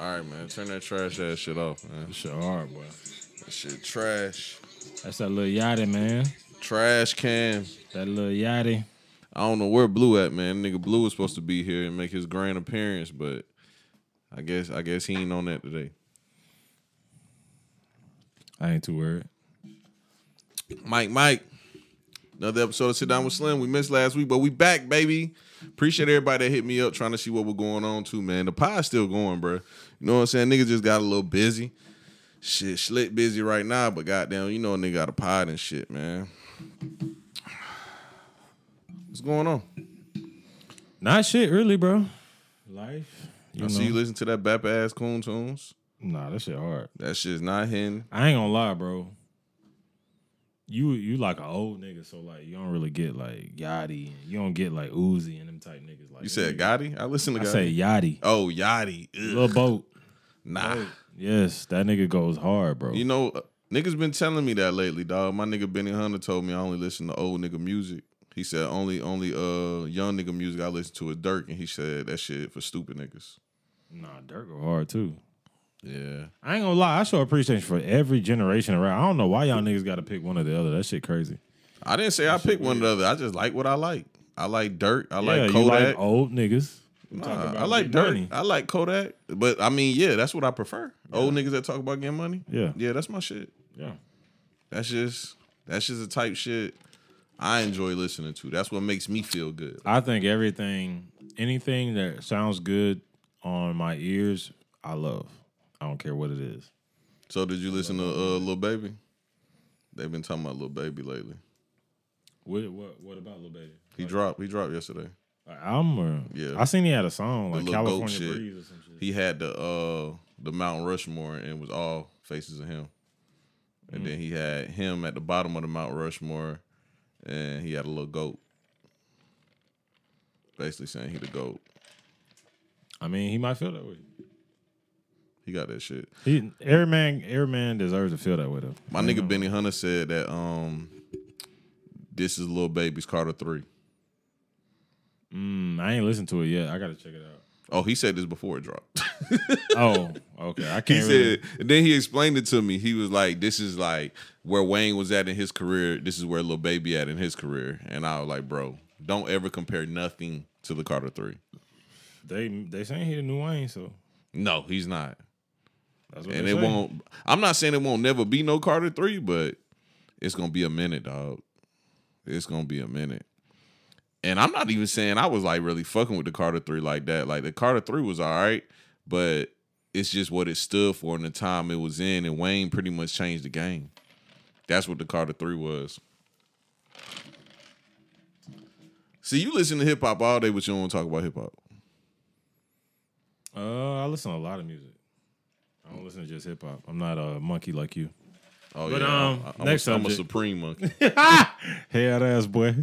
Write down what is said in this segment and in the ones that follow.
All right, man. Turn that trash ass shit off, man. This shit hard, boy. That shit trash. That's that Lil Yachty, man. Trash can. That Lil Yachty. I don't know where Blue at, man. Nigga Blue was supposed to be here and make his grand appearance, but I guess I guess he ain't on that today. I ain't too worried. Mike, Mike. Another episode of Sit Down with Slim. We missed last week, but we back, baby. Appreciate everybody that hit me up trying to see what we're going on too, man. The pie's still going, bro. You know what I'm saying? Niggas just got a little busy. Shit, slit busy right now, but goddamn, you know a nigga got a pod and shit, man. What's going on? Not shit, really, bro. Life. You I know. see you listen to that bap ass coon tunes. Nah, that shit hard. That shit's not hitting. I ain't gonna lie, bro. You you like an old nigga, so like you don't really get like Yachty, and you don't get like Uzi and them type niggas. Like You said Gotti? I listen to Yo Gotti. say Yachty, oh, Yachty. Ugh. Lil Boat. Nah. Yes, that nigga goes hard, bro. You know, uh, niggas been telling me that lately, dog. My nigga Benny Hunter told me I only listen to old nigga music. He said only only uh young nigga music I listen to is Durk, and he said that shit for stupid niggas. nah, Durk go hard too. Yeah, I ain't gonna lie, I show appreciation for every generation around. I don't know why y'all niggas got to pick one or the other. That shit crazy. I didn't say I picked one or the other. I just like what I like. I like Durk. I yeah, like you Kodak. like old niggas. Nah, I like getting Durk. money. I like Kodak. But I mean, yeah, that's what I prefer. Old niggas that talk about getting money. Yeah, Yeah, that's my shit. yeah. That's just that's just the type shit I enjoy listening to. That's what makes me feel good. I think everything, anything that sounds good on my ears, I love. I don't care what it is. So did you listen to uh, Lil Baby? They've been talking about Lil Baby lately. What what what about Lil Baby? He dropped. He dropped yesterday. An album or Yeah. I seen he had a song like California. Breeze or some shit. He had the uh the Mount Rushmore and it was all faces of him. And then he had him at the bottom of the Mount Rushmore, and he had a little goat. Basically saying he the goat. I mean, he might feel that way. He got that shit. He every man every man deserves to feel that way though. My nigga Benny Hunter said that um this is Lil Baby's Carter three. Mm, I ain't listened to it yet. I gotta check it out. Oh, he said this before it dropped. Oh, okay. I can't. really, said, and then he explained it to me. He was like, "This is like where Wayne was at in his career. This is where Lil Baby at in his career." And I was like, "Bro, don't ever compare nothing to the Carter Three. they they saying he the new Wayne, so No, he's not. And it won't. I'm not saying it won't never be no Carter Three, but it's gonna be a minute, dog. It's gonna be a minute." And I'm not even saying I was like really fucking with the Carter Three like that. Like the Carter Three was all right, but it's just what it stood for in the time it was in, and Wayne pretty much changed the game. That's what the Carter Three was. See, you listen to hip hop all day, but you don't want to talk about hip hop. Uh, I listen to a lot of music. I don't listen to just hip hop. I'm not a monkey like you. Oh But, yeah, um, I- I'm, next a, I'm a supreme monkey Head ass boy.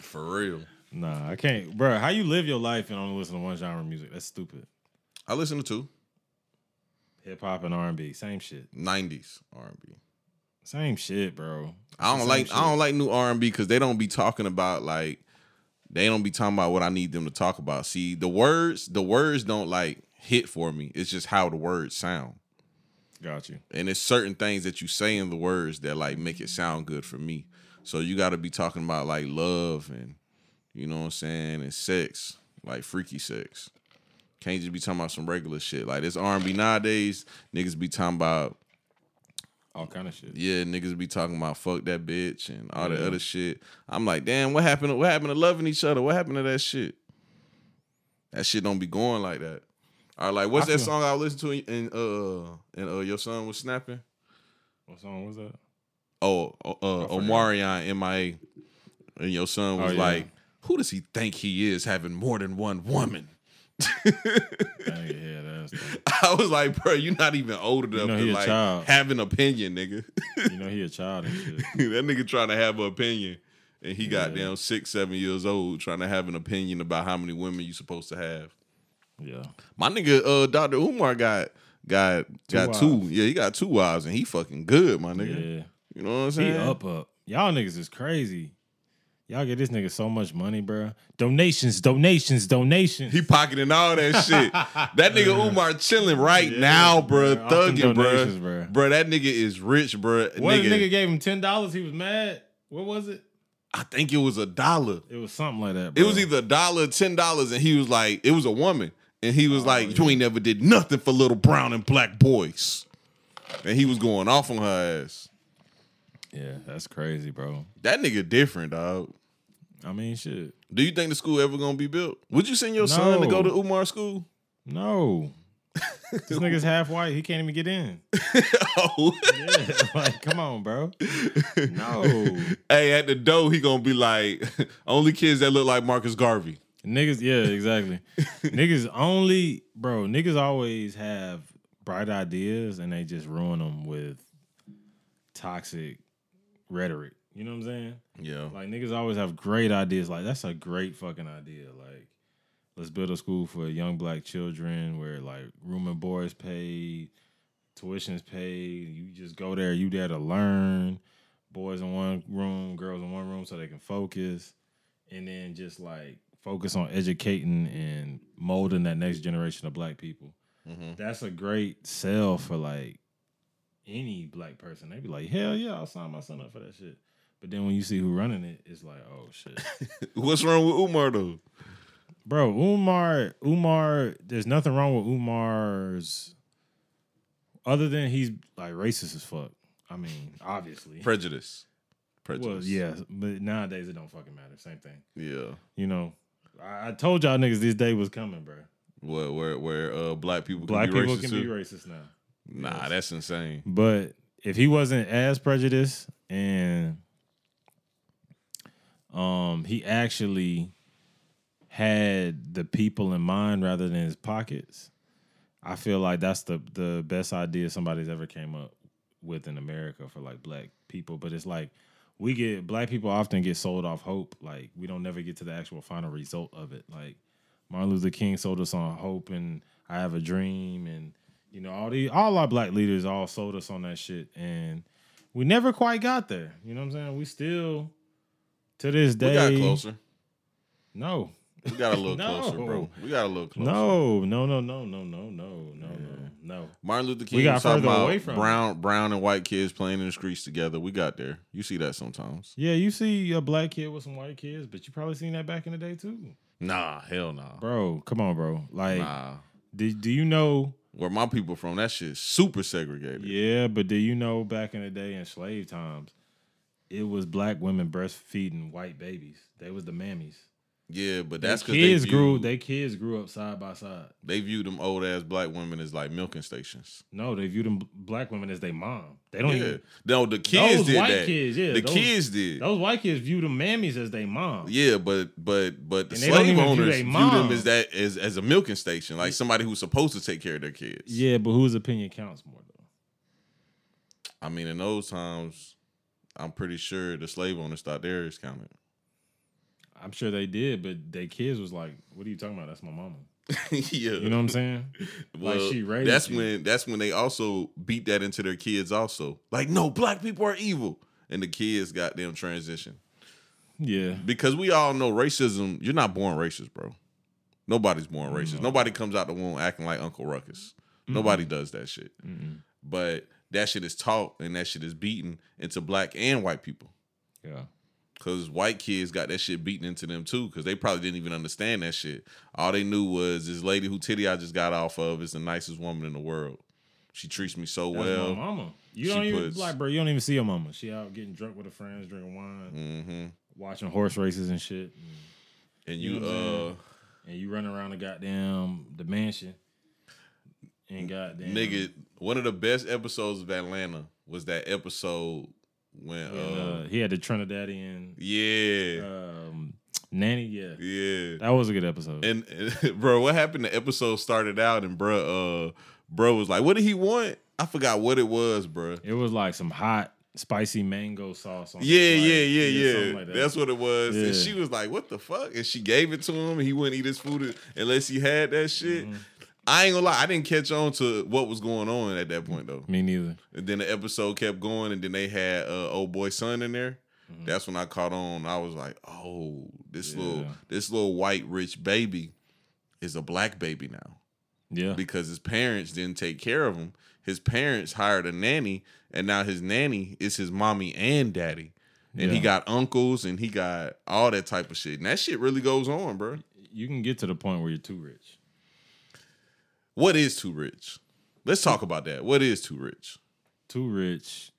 for real. Nah, I can't, bro. How you live your life and only listen to one genre of music? That's stupid. I listen to two Hip hop and R and B, same shit. '90s R&B. Same shit, bro. I don't like shit. I don't like new R and B because they don't be talking about like they don't be talking about what I need them to talk about. See, the words the words don't like hit for me. It's just how the words sound, Got you. and it's certain things that you say in the words that like make it sound good for me. So you got to be talking about like love and you know what I'm saying and sex, like freaky sex. Can't just be talking about some regular shit. Like this R and B nowadays, niggas be talking about All kind of shit. yeah, niggas be talking about fuck that bitch and all that Yeah. other shit. I'm like, damn, what happened? To, what happened to loving each other? What happened to that shit? That shit don't be going like that. Like what's I that feel- song I listened to and uh and uh your son was snapping? What song was that? Oh, uh, uh Omarion MIA, and your son was Oh, yeah. like, who does he think he is having more than one woman? That nigga head ass. though. I was like, bro, you're not even old enough know to a like child. have an opinion, nigga. You know he a child and shit. that nigga trying to have an opinion, and he got down six, seven years old trying to have an opinion about how many women you supposed to have. Yeah. My nigga, uh, Doctor Umar got got got two. Yeah, he got two wives, and he fucking good, my nigga. Yeah. You know what I'm He saying? up up. Y'all niggas is crazy. Y'all get this nigga so much money, bro. Donations, donations, donations. He pocketing all that shit. That nigga Umar chilling right Yeah, now, bro. bro. Thugging, bro. bro. Bro, that nigga is rich, bro. what nigga, nigga gave him ten dollars? He was mad. What was it? I think it was a dollar. It was something like that. It was either a dollar ten dollars, and he was like, it was a woman, and he Oh, was like, you ain't never did nothing for little brown and black boys, and he was going off on her ass. Yeah, that's crazy, bro. That nigga different, dog. I mean, shit. Do you think the school ever gonna be built? Would you send your son to go to Umar school? No. this nigga's half white. He can't even get in. oh, Yeah, like, come on, bro. No. hey, at the door he gonna be like, only kids that look like Marcus Garvey. Niggas, yeah, exactly. niggas only, bro. Niggas always have bright ideas and they just ruin them with toxic rhetoric. You know what I'm saying? Yeah, Like niggas always have great ideas. Like that's a great fucking idea. Like let's build a school for young black children where like room and board is paid, tuition is paid. You just go there. You there to learn. Boys in one room, girls in one room, so they can focus, and then just like focus on educating and molding that next generation of black people. Mhm. That's a great sell for like any black person. They'd be like, hell yeah, I'll sign my son up for that shit. But then when you see who running it, it's like, oh shit. What's wrong with Umar though? Bro, Umar, Umar, there's nothing wrong with Umar's other than he's like racist as fuck. I mean, obviously. Prejudice. Prejudice. well, yeah, but nowadays it don't fucking matter. Same thing. Yeah. You know, I, I told y'all niggas this day was coming, bro. What where where uh black people can Black be people racist can too? be racist now. Nah, Yes. that's insane. But if he wasn't as prejudiced and um he actually had the people in mind rather than his pockets, I feel like that's the the best idea somebody's ever came up with in America for like black people. But it's like we get black people often get sold off hope. Like we don't never get to the actual final result of it. Like Martin Luther King sold us on hope and I have a dream and you know all the all our black leaders all sold us on that shit and we never quite got there. You know what I'm saying? We still to this day We got closer. No. We got a little No. closer, bro. We got a little closer. No, no, no, no, no, no, no, no, no, no. Martin Luther King We got talking about away from brown brown and white kids playing in the streets together. We got there. You see that sometimes. Yeah, you see a black kid with some white kids, but you probably seen that back in the day too. Nah, hell nah. Bro, come on, bro. Like, Nah. do, do you know? Where my people from, that shit's super segregated. Yeah, but do you know back in the day in slave times, it was black women breastfeeding white babies. They was the mammies. Yeah, but that's because kids they grew. They kids grew up side by side. they view them old ass black women as like milking stations. No, they viewed them black women as their mom. They don't Yeah. even. No, the kids those did white that. kids, yeah, the those- kids did. Those white kids view them mammies as their mom. Yeah, but but but the slave view owners they view them as that as as a milking station, like somebody who's supposed to take care of their kids. Yeah, but whose opinion counts more though? I mean, in those times, I'm pretty sure the slave owners thought theirs counted. I'm sure they did, but their kids was like, "What are you talking about? That's my mama." yeah, You know what I'm saying? Well, like she raised that's you. when that's when they also beat that into their kids. Also, like, no, black people are evil, and the kids got them transition Yeah, because we all know racism. You're not born racist, bro. Nobody's born racist. Nobody comes out the womb acting like Uncle Ruckus. Nobody does that shit. Mm-mm. But that shit is taught and that shit is beaten into black and white people. yeah. Cause white kids got that shit beaten into them too, cause they probably didn't even understand that shit. All they knew was this lady who titty I just got off of is the nicest woman in the world. She treats me so That's well. my mama. You she don't even puts- like, bro. You don't even see your mama. She out getting drunk with her friends, drinking wine, hmm watching horse races and shit. And, And You you, uh, and you running around the goddamn the mansion. And goddamn nigga, one of the best episodes of Atlanta was that episode when, when, uh, uh, he had the Trinidadian yeah, um, nanny. Yeah, yeah. that was a good episode. And, and bro, what happened? The episode started out, and bro, uh, bro was like, "What did he want?" I forgot what it was, bro. it was like some hot spicy mango sauce. on Yeah, yeah, yeah, yeah. like that. That's what it was. And she was like, "What the fuck?" And she gave it to him. And he wouldn't eat his food unless he had that shit. Mhm. I ain't gonna lie, I didn't catch on to what was going on at that point though. Me neither. And then the episode kept going, and then they had uh, old boy son in there, That's when I caught on. I was like, oh, this little this little white rich baby is a black baby now Yeah. because his parents didn't take care of him. His parents hired a nanny, and now his nanny is his mommy and daddy. And he got uncles and he got all that type of shit. And that shit really goes on, bro. You can get to the point where you're too rich. What is too rich? Let's talk about that. What is too rich? Too rich.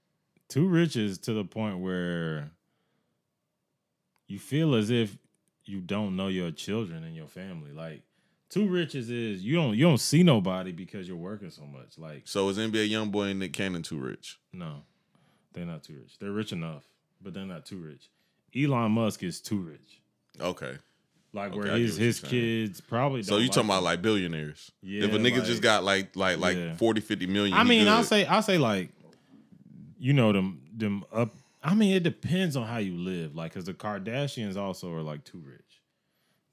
Too rich is to the point where you feel as if you don't know your children and your family. Like too rich is is you don't you don't see nobody because you're working so much. Like So is NBA YoungBoy and Nick Cannon too rich? no, they're not too rich. They're rich enough, but they're not too rich. Elon Musk is too rich. Okay. Like Okay, where his his kids probably. So you talking like about like billionaires? Yeah, if a nigga like- just got like like like Yeah. 40, 50 million. I mean, I'll say I'll say like, you know them them up. I mean, it depends on how you live. Like, cause the Kardashians also are like too rich,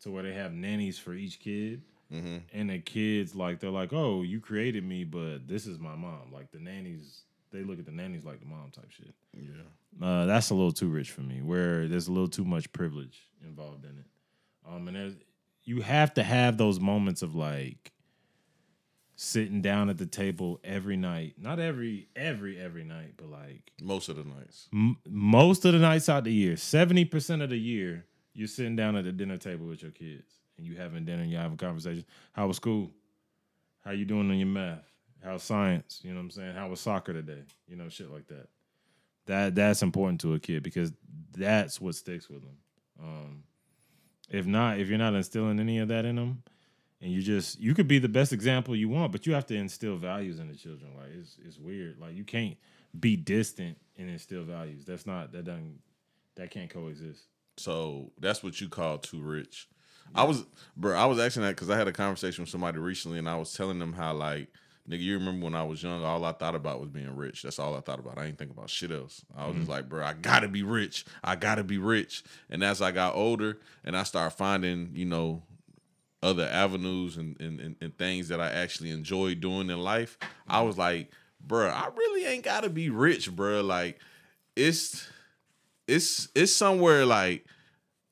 to where they have nannies for each kid, Mhm. and the kids like they're like, oh, you created me, but this is my mom. Like the nannies, they look at the nannies like the mom type shit. Yeah. Uh, that's a little too rich for me. Where there's a little too much privilege involved in it. Um, and there's you have to have those moments of like sitting down at the table every night. Not every every every night, but like Most of the nights. m- most of the nights out the year, seventy percent of the year, you're sitting down at the dinner table with your kids and you having dinner and you having conversations. How was school? How you doing on your math? How's science? You know what I'm saying? How was soccer today? You know, shit like that. That that's important to a kid because that's what sticks with them. Um, if not, if you're not instilling any of that in them, and you just you could be the best example you want, but you have to instill values in the children. Like it's it's weird. Like you can't be distant and instill values. That's not that doesn't that can't coexist. So that's what you call too rich. I was, bro. I was asking that because I had a conversation with somebody recently, and I was telling them how like, nigga, you remember when I was young, all I thought about was being rich. That's all I thought about. I ain't think about shit else. I was just mm-hmm. like, bro, I gotta be rich. I gotta be rich. And as I got older, and I started finding, you know, other avenues and, and, and, and things that I actually enjoy doing in life, I mm-hmm. was like, bro, I really ain't gotta be rich, bro. Like, it's it's it's somewhere like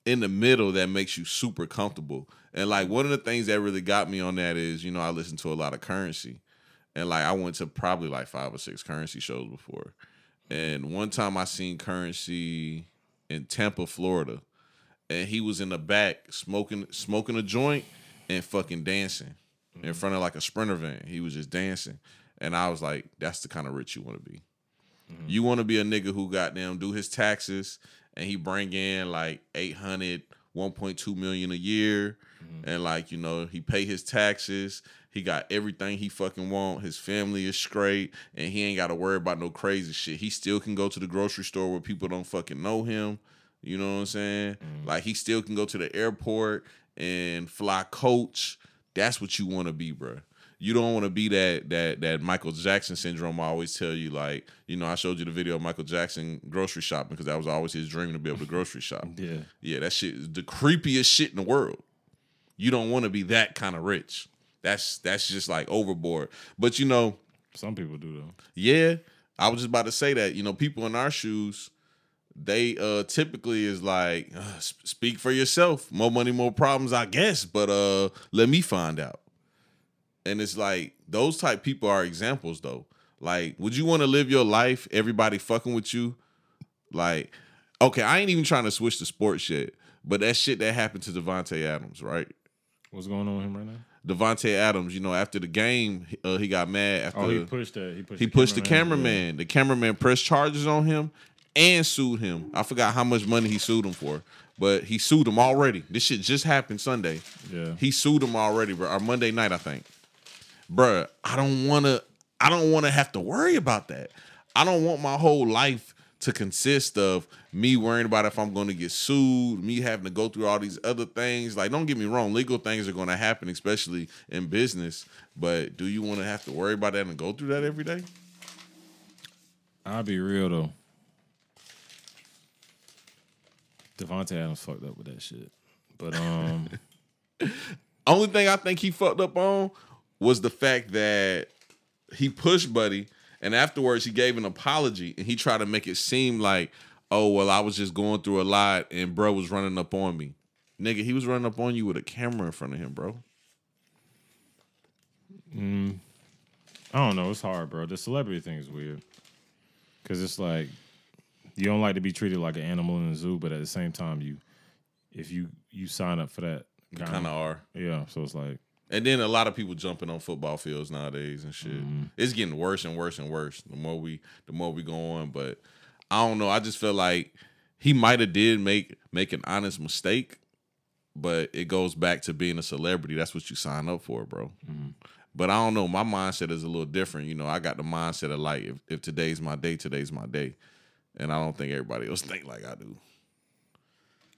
in the middle that makes you super comfortable. And like one of the things that really got me on that is, you know, I listen to a lot of Curren$y. And like I went to probably like five or six Curren$y shows before. And one time I seen Curren$y in Tampa, Florida. And he was in the back smoking smoking a joint and fucking dancing in front of like a sprinter van. He was just dancing. And I was like, that's the kind of rich you want to be. Mm-hmm. You want to be a nigga who goddamn do his taxes and he bring in like 800, 1.2 million a year. Mm-hmm. And like, you know, he pay his taxes. He got everything he fucking want. His family is straight and he ain't got to worry about no crazy shit. He still can go to the grocery store where people don't fucking know him. You know what I'm saying? Mm-hmm. Like he still can go to the airport and fly coach. That's what you want to be, bro. You don't want to be that that that Michael Jackson syndrome. I always tell you, like, you know, I showed you the video of Michael Jackson grocery shopping because that was always his dream to be able to grocery shop. Yeah. Yeah, that shit is the creepiest shit in the world. You don't want to be that kind of rich. That's that's just like overboard. But you know, Some people do though. yeah, I was just about to say that. You know, people in our shoes, they uh typically is like, uh, speak for yourself. More money, more problems, I guess. But uh, let me find out. And it's like those type people are examples though. Like, would you want to live your life? Everybody fucking with you. Like, okay, I ain't even trying to switch to sports shit, but that shit that happened to Davante Adams, right? What's going on with him right now? Davante Adams, you know, after the game, uh, he got mad after Oh, he pushed the he pushed he the pushed the cameraman. cameraman. The cameraman pressed charges on him and sued him. I forgot how much money he sued him for, but he sued him already. This shit just happened Sunday. Yeah. He sued him already, bro. Or Monday night, I think. Bruh, I don't wanna I don't wanna have to worry about that. I don't want my whole life to consist of me worrying about if I'm gonna get sued, me having to go through all these other things. Like, don't get me wrong, legal things are gonna happen, especially in business. But do you wanna have to worry about that and go through that every day? I'll be real though. Davante Adams fucked up with that shit. But um Only thing I think he fucked up on was the fact that he pushed Buddy, and afterwards he gave an apology, and he tried to make it seem like, oh well, I was just going through a lot and bro was running up on me. Nigga, he was running up on you with a camera in front of him, bro. Mm. I don't know. It's hard, bro. The celebrity thing is weird because it's like you don't like to be treated like an animal in the zoo, but at the same time, you if you you sign up for that Kind of are. yeah. So it's like And then a lot of people jumping on football fields nowadays and shit. Mm-hmm. It's getting worse and worse and worse the more we the more we go on. But I don't know. I just feel like he might have did make make an honest mistake, but it goes back to being a celebrity. That's what you sign up for, bro. Mm-hmm. But I don't know. My mindset is a little different. You know, I got the mindset of like if, if today's my day, today's my day. And I don't think everybody else think like I do.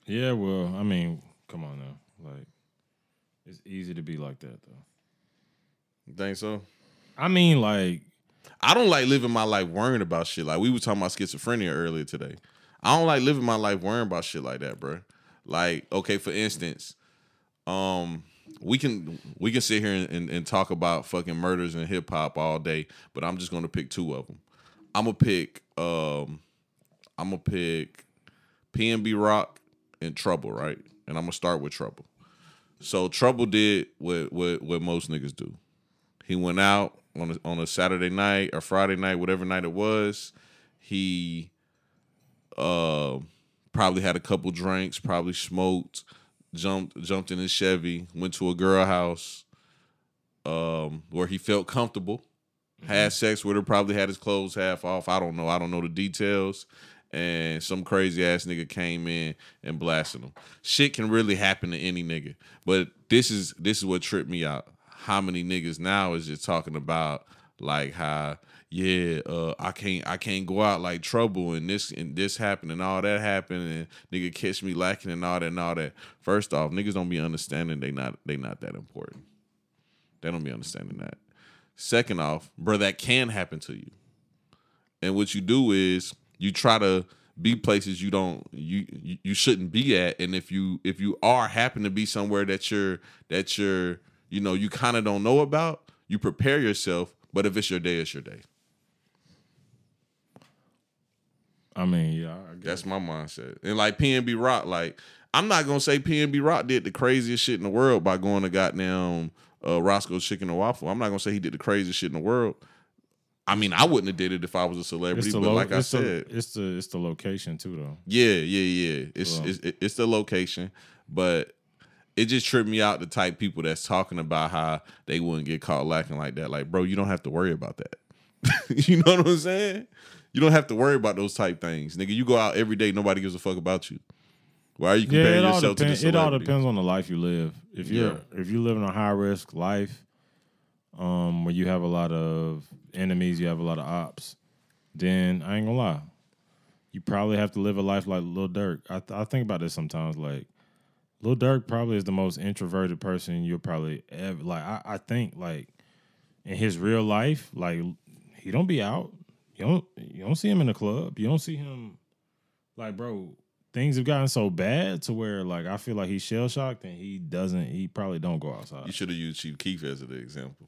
yeah. Well, I mean, come on now. Like it's easy to be like that though. You think so? I mean, like I don't like living my life worrying about shit. Like we were talking about schizophrenia earlier today. I don't like living my life worrying about shit like that, bro. Like, okay, for instance, um, we can we can sit here and, and, and talk about fucking murders and hip hop all day, but I'm just gonna pick two of them. I'm gonna pick um, I'm gonna pick PNB Rock and Trouble, right? And I'm gonna start with Trouble. So Trouble did what what what most niggas do. He went out on a, on a Saturday night or Friday night, whatever night it was. He uh probably had a couple drinks, probably smoked, jumped jumped in his Chevy, went to a girl house um where he felt comfortable, had sex with her, probably had his clothes half off. I don't know. I don't know the details. And some crazy ass nigga came in and blasted him. Shit can really happen to any nigga. But this is this is what tripped me out. How many niggas now is just talking about like how yeah, uh, I can't I can't go out like trouble and this and this happened and all that happened and nigga catch me lacking and all that and all that. First off, niggas don't be understanding they not they not that important. They don't be understanding that. Second off, bro, that can happen to you. And what you do is you try to be places you don't you you, shouldn't be at. And if you if you are happen to be somewhere that you're that you're you know you kind of don't know about, you prepare yourself. But if it's your day, it's your day. I mean, yeah, I guess. That's my mindset. And like PNB Rock, like I'm not gonna say PNB Rock did the craziest shit in the world by going to goddamn uh, Roscoe's Chicken and Waffle. I'm not gonna say he did the craziest shit in the world. I mean, I wouldn't have did it if I was a celebrity, but lo- like I said, the, it's the it's the location too though. yeah, yeah, yeah. It's Well. it's it's the location, but it just tripped me out the type people that's talking about how they wouldn't get caught lacking like that. Like, bro, you don't have to worry about that. you know what I'm saying? You don't have to worry about those type things, nigga. You go out every day, nobody gives a fuck about you. Why are you comparing all, yourself to depends, the it all depends on the life you live. If you're Yeah. if you live in a high risk life, um, where you have a lot of enemies, you have a lot of ops, then I ain't gonna lie, you probably have to live a life like Lil Durk. I th- I think about this sometimes. Like Lil Durk probably is the most introverted person you'll probably ever like. I, I think like in his real life, like he don't be out. You don't you don't see him in the club. You don't see him like bro. Things have gotten so bad to where like I feel like he's shell shocked and he doesn't. He probably don't go outside. You should have used Chief Keef as an example.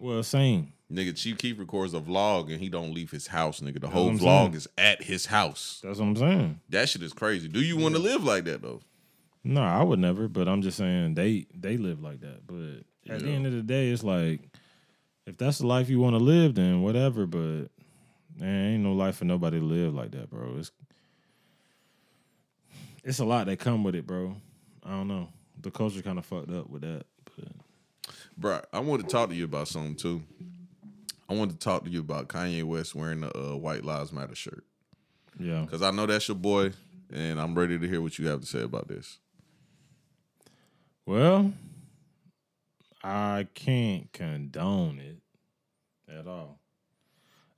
Well, same. Nigga, Chief Keef records a vlog and he don't leave his house, nigga. The That's whole vlog saying. is at his house. That's what I'm saying. That shit is crazy. Do you want to live like that though? No, I would never. But I'm just saying they they live like that. But at the end of the day, it's like if that's the life you want to live, then whatever. But man, ain't no life for nobody to live like that, bro. It's it's a lot that come with it, bro. I don't know. The culture kind of fucked up with that. Bro, I want to talk to you about something too. I want to talk to you about Kanye West wearing the uh, White Lives Matter shirt yeah, because I know that's your boy, and I'm ready to hear what you have to say about this. well, I can't condone it at all.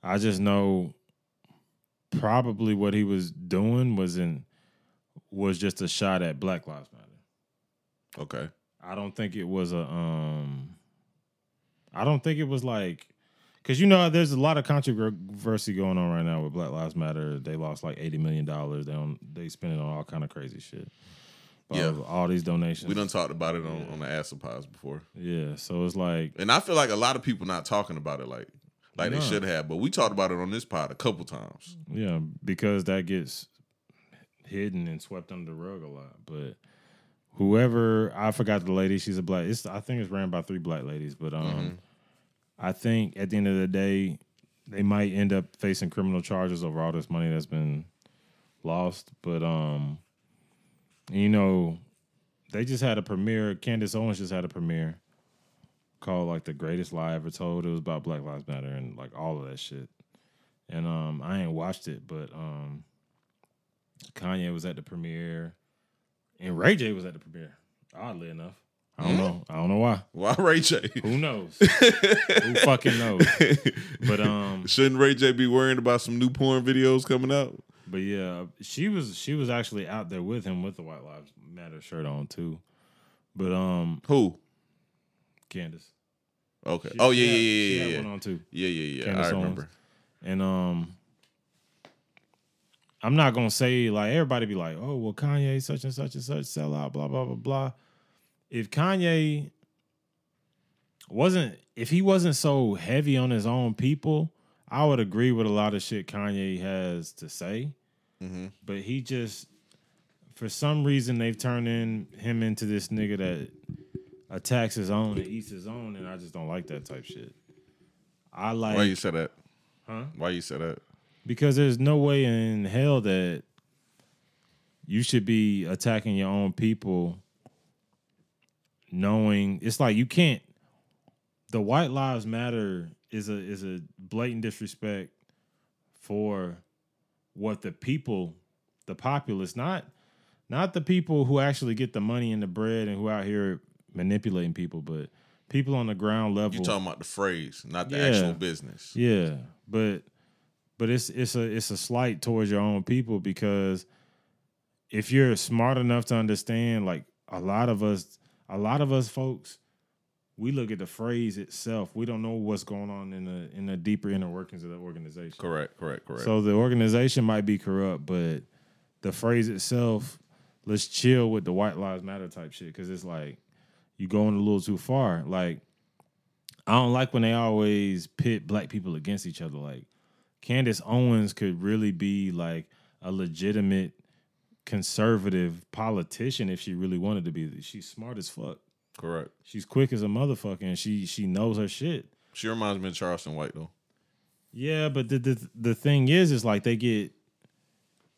I just know probably what he was doing was in was just a shot at Black Lives Matter. Okay. I don't think it was a um I don't think it was like cuz you know there's a lot of controversy going on right now with Black Lives Matter. They lost like 80 million dollars. They on they spending on all kind of crazy shit. Yeah. All, these donations. We done talked about it on, on the Asopods before. Yeah, so it's like And I feel like a lot of people not talking about it like like they should have, but we talked about it on this pod a couple times. yeah, because that gets hidden and swept under the rug a lot. But whoever I forgot the lady, she's a black. It's I think it's ran by three black ladies, but um, Mm-hmm. I think at the end of the day, they might end up facing criminal charges over all this money that's been lost. But um, you know, they just had a premiere. Candace Owens just had a premiere called like the greatest lie ever told. It was about Black Lives Matter and like all of that shit. And um, I ain't watched it, but um, Kanye was at the premiere, and Ray J was at the premiere. Oddly enough, I don't know. I don't know why. Why Ray J? Who knows? Who fucking knows? But um, Shouldn't Ray J be worrying about some new porn videos coming out? but yeah, she was she was actually out there with him with the White Lives Matter shirt on too. But um, Who? Candace. Okay. She- oh yeah, she had- yeah, she yeah, had yeah, one on too. Yeah, yeah, yeah. Candace I Owens. remember. And um I'm not gonna say like everybody be like, oh well Kanye such and such and such sell out, blah blah blah blah. If Kanye wasn't if he wasn't so heavy on his own people, I would agree with a lot of shit Kanye has to say. Mhm. But he just for some reason they've turned in him into this nigga that attacks his own and eats his own, and I just don't like that type shit. I like Why you say that? Huh? Why you say that? Because there's no way in hell that you should be attacking your own people knowing it's like you can't the white lives matter is a is a blatant disrespect for what the people the populace not not the people who actually get the money and the bread and who out here manipulating people but people on the ground level you're talking about the phrase, not the Yeah. actual business. yeah, but but it's it's a it's a slight towards your own people because if you're smart enough to understand, like a lot of us, a lot of us folks, we look at the phrase itself. We don't know what's going on in the in the deeper inner workings of the organization. Correct, correct, correct. So the organization might be corrupt, but the phrase itself, let's chill with the white lives matter type shit because it's like you're going a little too far. Like I don't like when they always pit black people against each other. Like Candace Owens could really be like a legitimate conservative politician if she really wanted to be. She's smart as fuck. correct. She's quick as a motherfucker, and she she knows her shit. She reminds me of Charleston White though. Yeah, but the, the the thing is, is like they get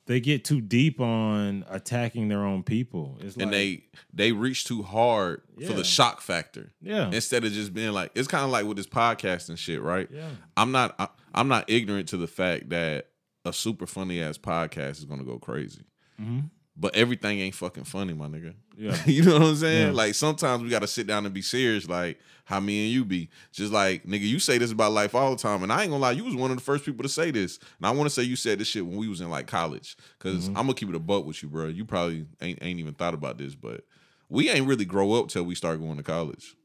they get too deep on attacking their own people. It's like, and they they reach too hard for the shock factor yeah, instead of just being like it's kind of like with this podcast and shit, right? yeah, I'm not I, I'm not ignorant to the fact that a super funny ass podcast is gonna go crazy. Mhm. But everything ain't fucking funny, my nigga. yeah, you know what I'm saying? Yeah. Like sometimes we gotta sit down and be serious, like how me and you be. Just like nigga, you say this about life all the time, and I ain't gonna lie, you was one of the first people to say this. And I want to say you said this shit when we was in like college, because Mm-hmm. I'm gonna keep it a buck with you, bro. You probably ain't ain't even thought about this, but we ain't really grow up till we start going to college,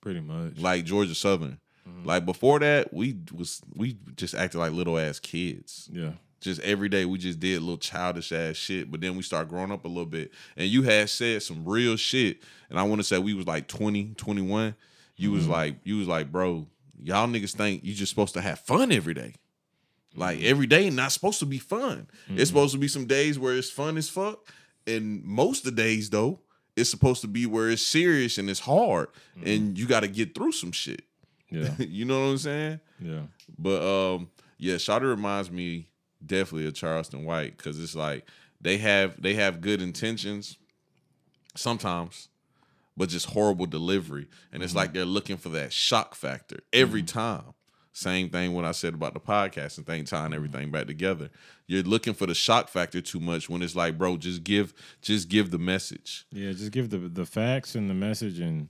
pretty much. like Georgia Southern. Mm-hmm. Like before that, we was we just acted like little ass kids. Yeah, just every day we just did little childish ass shit but then we start growing up a little bit. And you had said some real shit and i want to say we was like 20 21 you was mm-hmm. like you was like bro y'all niggas think you just supposed to have fun every day. Like mm-hmm. every day not supposed to be fun. It's mm-hmm. supposed to be some days where it's fun as fuck and most of the days though it's supposed to be where it's serious and it's hard and you got to get through some shit yeah, you know what i'm saying yeah, but um, yeah, Shawty reminds me definitely of Charleston White because it's like they have they have good intentions sometimes, but just horrible delivery, and it's mm-hmm. like they're looking for that shock factor every mm-hmm. time. Same thing when I said about the podcast and thing tying mm-hmm. everything back together. You're looking for the shock factor too much when it's like, bro, just give just give the message. yeah. Just give the the facts and the message and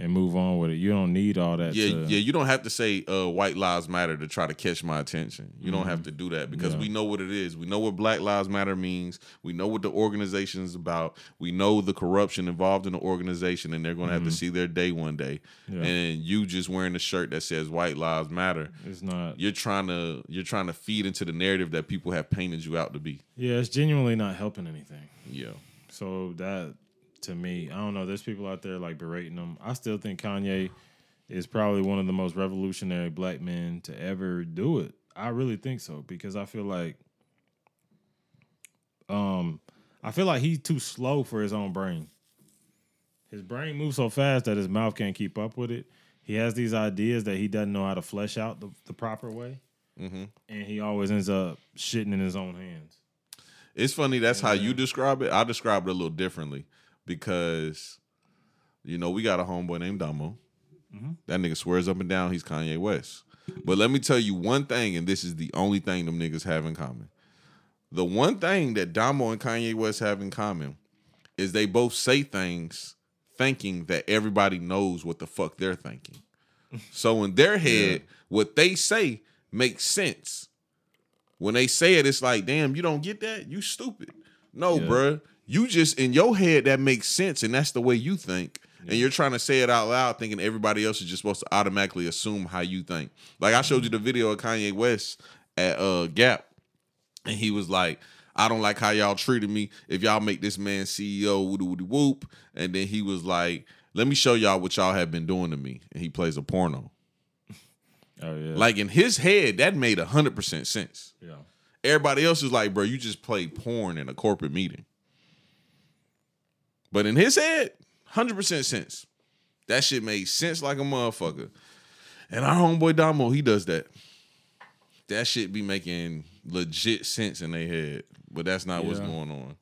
and move on with it. You don't need all that. Yeah, to, yeah. You don't have to say uh, "White Lives Matter" to try to catch my attention. You don't have to do that because Yeah. we know what it is. We know what Black Lives Matter means. We know what the organization is about. We know the corruption involved in the organization, and they're going to have to see their day one day. Yeah. And you just wearing a shirt that says "White Lives Matter," It's not. you're trying to you're trying to feed into the narrative that people have painted you out to be. Yeah, it's genuinely not helping anything. Yeah, So that to me, I don't know. There's people out there like berating them. I still think Kanye is probably one of the most revolutionary black men to ever do it. I really think so because I feel like Um, I feel like he's too slow for his own brain. His brain moves so fast that his mouth can't keep up with it. He has these ideas that he doesn't know how to flesh out the, the proper way, Mm-hmm. and he always ends up shitting in his own hands. It's funny. That's how you describe it. I describe it a little differently because, you know, we got a homeboy named Damo. Mm-hmm. That nigga swears up and down he's Kanye West. But let me tell you one thing, and this is the only thing them niggas have in common. The one thing that Damo and Kanye West have in common is they both say things thinking that everybody knows what the fuck they're thinking. So in their head, what they say makes sense. When they say it, it's like, damn, you don't get that? You stupid. No, Yeah. bruh. You just in your head that makes sense, and that's the way you think. And you're trying to say it out loud, thinking everybody else is just supposed to automatically assume how you think. Like I showed you the video of Kanye West at uh Gap, and he was like, I don't like how y'all treated me. If y'all make this man CEO, woody woody whoop. And then he was like, Let me show y'all what y'all have been doing to me. And he plays a porno. Oh yeah, Like in his head, that made hundred percent sense. yeah, Everybody else is like, bro, you just played porn in a corporate meeting. But in his head, 100% sense. That shit made sense like a motherfucker. And our homeboy Damo, he does that. That shit be making legit sense in their head. But that's not what's going on.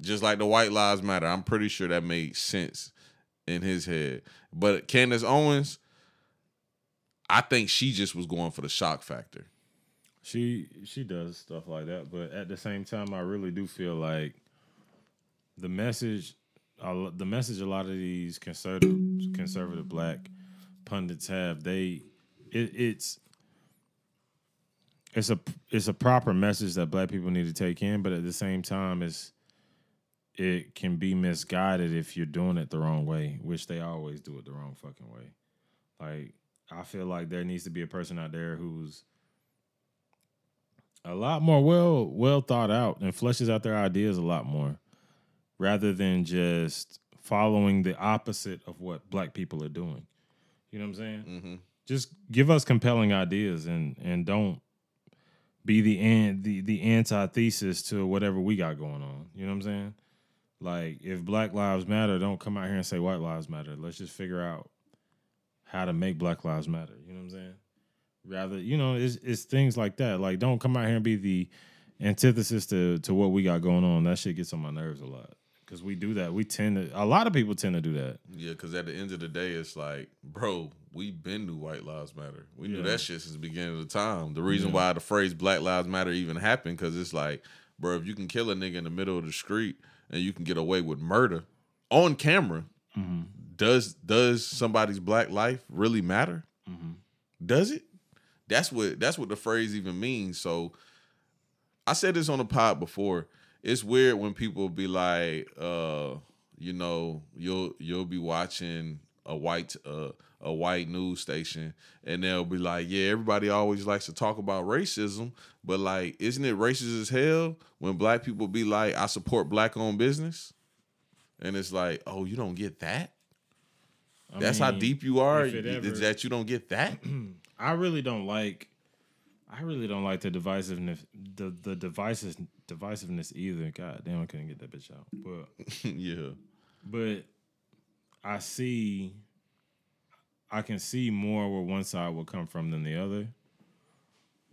Just like the White Lives Matter, I'm pretty sure that made sense in his head. But Candace Owens, I think she just was going for the shock factor. she she does stuff like that. But at the same time, I really do feel like the message, the message a lot of these conservative conservative black pundits have, they it, it's it's a it's a proper message that black people need to take in, but at the same time, it's it can be misguided if you're doing it the wrong way, which they always do it the wrong fucking way. Like I feel like there needs to be a person out there who's a lot more well well thought out and fleshes out their ideas a lot more rather than just following the opposite of what black people are doing. You know what I'm saying? Mm-hmm. Just give us compelling ideas and and don't be the an, the the antithesis to whatever we got going on. You know what I'm saying? Like if Black Lives Matter, don't come out here and say White Lives Matter. Let's just figure out how to make Black Lives Matter. You know what I'm saying? Rather, you know, it's it's things like that. Like don't come out here and be the antithesis to to what we got going on. That shit gets on my nerves a lot. Cause we do that. We tend to a lot of people tend to do that. Yeah, because at the end of the day, it's like, bro, we've been knew White Lives Matter. We knew Yeah. that shit since the beginning of the time. The reason Yeah. why the phrase Black Lives Matter even happened, because it's like, bro, if you can kill a nigga in the middle of the street and you can get away with murder on camera, Mm-hmm. does does somebody's black life really matter? Mm-hmm. Does it? That's what that's what the phrase even means. So I said this on the pod before. It's weird when people be like, uh, you know, you'll you'll be watching a white uh, a white news station and they'll be like, yeah, everybody always likes to talk about racism, but like, isn't it racist as hell when black people be like, I support black owned business? And it's like, oh, you don't get that? I That's how deep you are. ever- Is that you don't get that? I really don't like. I really don't like the divisiveness. The the divisive divisiveness either. God damn, I couldn't get that bitch out. But yeah. but I see. I can see more where one side will come from than the other,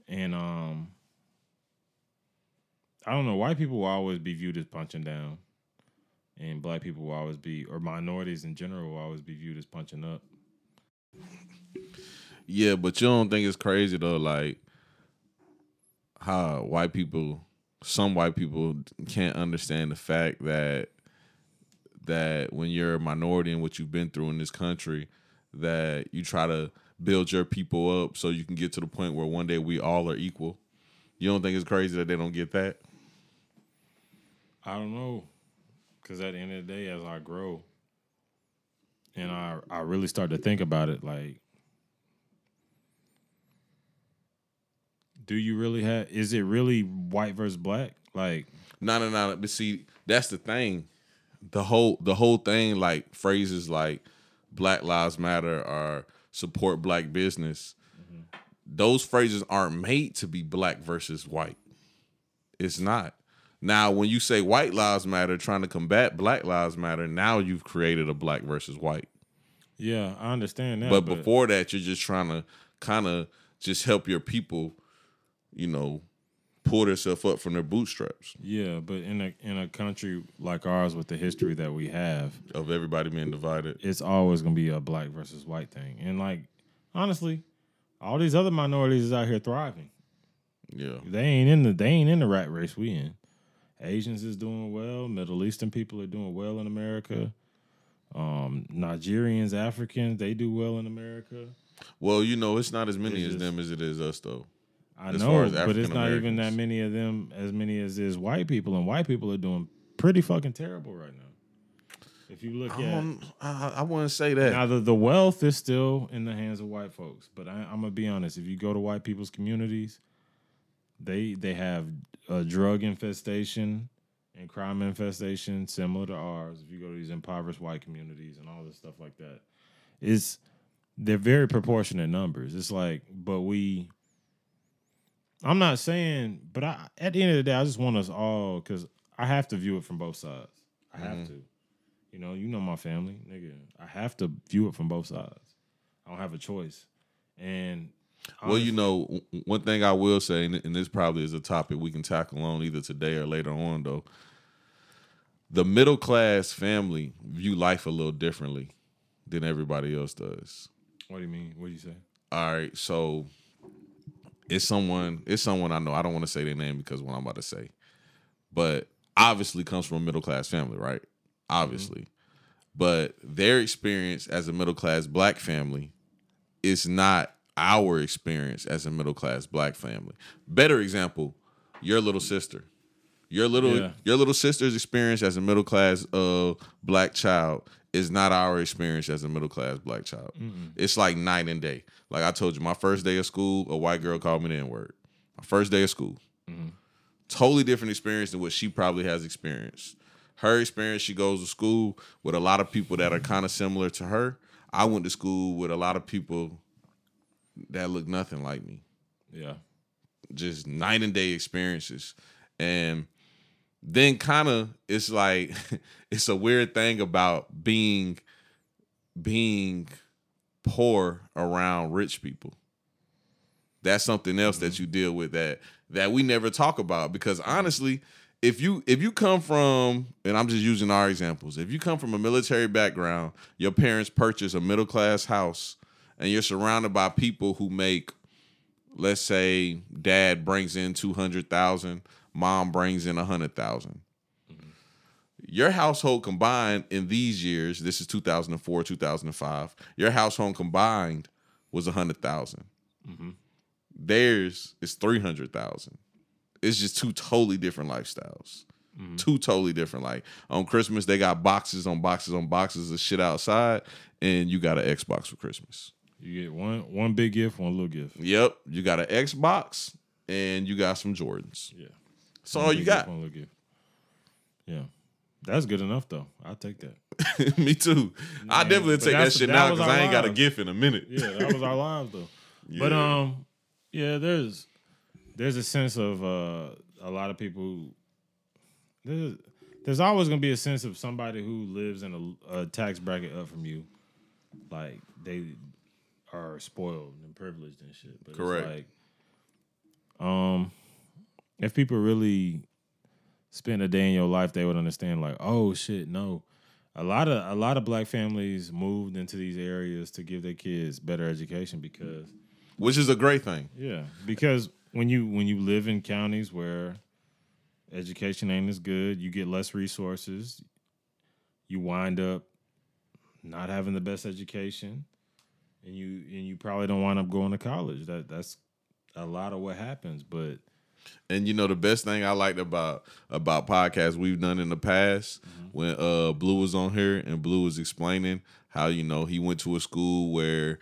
and um, I don't know. White people will always be viewed as punching down, and black people will always be, or minorities in general will always be viewed as punching up. Yeah, but you don't think it's crazy though, like how white people, some white people can't understand the fact that that when you're a minority and what you've been through in this country, that you try to build your people up so you can get to the point where one day we all are equal. You don't think it's crazy that they don't get that? I don't know, because at the end of the day, as I grow, and I I really start to think about it, like, do you really have? Is it really white versus black? Like, No, no, no. But see, that's the thing. The whole the whole thing, like phrases like Black Lives Matter or support black business, those phrases aren't made to be black versus white. It's not. Now, when you say white lives matter, trying to combat black lives matter, now you've created a black versus white. Yeah, I understand that. but before that, you're just trying to kind of just help your people, you know, pull themselves up from their bootstraps yeah, but in a in a country like ours with the history that we have, of everybody being divided. it's always gonna be a black versus white thing. And like honestly, all these other minorities is out here thriving. Yeah. They ain't in the they ain't in the rat race we in. Asians is doing well. Middle Eastern people are doing well in America. Um, Nigerians, Africans, they do well in America. Well, you know, it's not as many It's as just- them as it is us, though. I As know, far as but it's not even that many of them as many as is white people, and white people are doing pretty fucking terrible right now. If you look I, at don't, I, I wouldn't say that. now, the, the wealth is still in the hands of white folks, but I, I'm gonna be honest. If you go to white people's communities, they they have a drug infestation and crime infestation similar to ours. If you go to these impoverished white communities and all this stuff like that, it's they're very proportionate numbers. It's like, but we. I'm not saying, but I at the end of the day, I just want us all because I have to view it from both sides. I have Mhm. to. You know, you know my family, nigga. I have to view it from both sides. I don't have a choice. And Well, you know, one thing I will say, and this probably is a topic we can tackle on either today or later on, though. The middle class family view life a little differently than everybody else does. what do you mean? What do you say? All right, so it's someone, it's someone I know. I don't want to say their name because what I'm about to say, but obviously comes from a middle class family, right? Obviously, but their experience as a middle class black family is not our experience as a middle class black family. Better example, your little sister. Your little Yeah. your little sister's experience as a middle class uh black child is not our experience as a middle class black child. It's like night and day. Like I told you, my first day of school, a white girl called me the N word. My first day of school. Mm-hmm. Totally different experience than what she probably has experienced. Her experience, she goes to school with a lot of people that are kind of similar to her. I went to school with a lot of people that look nothing like me. Yeah. Just night and day experiences. And then kind of it's like it's a weird thing about being being poor around rich people. That's something else that mm-hmm. you deal with that that we never talk about because honestly, if you if you come from and I'm just using our examples, if you come from a military background, your parents purchase a middle class house and you're surrounded by people who make let's say dad brings in 200,000, mom brings in a 100,000. Mm-hmm. Your household combined in these years, this is 2004, 2005, your household combined was a 100,000. Mm-hmm. Theirs is 300,000. It's just two totally different lifestyles. Mm-hmm. Two totally different. Like on Christmas, they got boxes on boxes on boxes of shit outside, and you got an Xbox for Christmas. You get one one big gift, one little gift. Yep, you got an Xbox and you got some Jordans. Yeah. That's all you got. one little gift. Yeah. That's good enough though. I'll take that. Me too. I definitely take that shit that now because I ain't got a gift in a minute. Yeah, that was our lives though. But um, yeah, there's there's a sense of uh a lot of people. Who, there's there's always gonna be a sense of somebody who lives in a, a tax bracket up from you, like they are spoiled and privileged and shit. But Correct. It's like, um, if people really spend a day in your life, they would understand. Like, oh shit, no. A lot of a lot of black families moved into these areas to give their kids better education because Which is a great thing. yeah, because when you when you live in counties where education ain't as good, you get less resources. You wind up not having the best education, and you and you probably don't wind up going to college. That that's a lot of what happens. But And you know the best thing I liked about about podcasts we've done in the past when uh Blue was on here and Blue was explaining how you know he went to a school where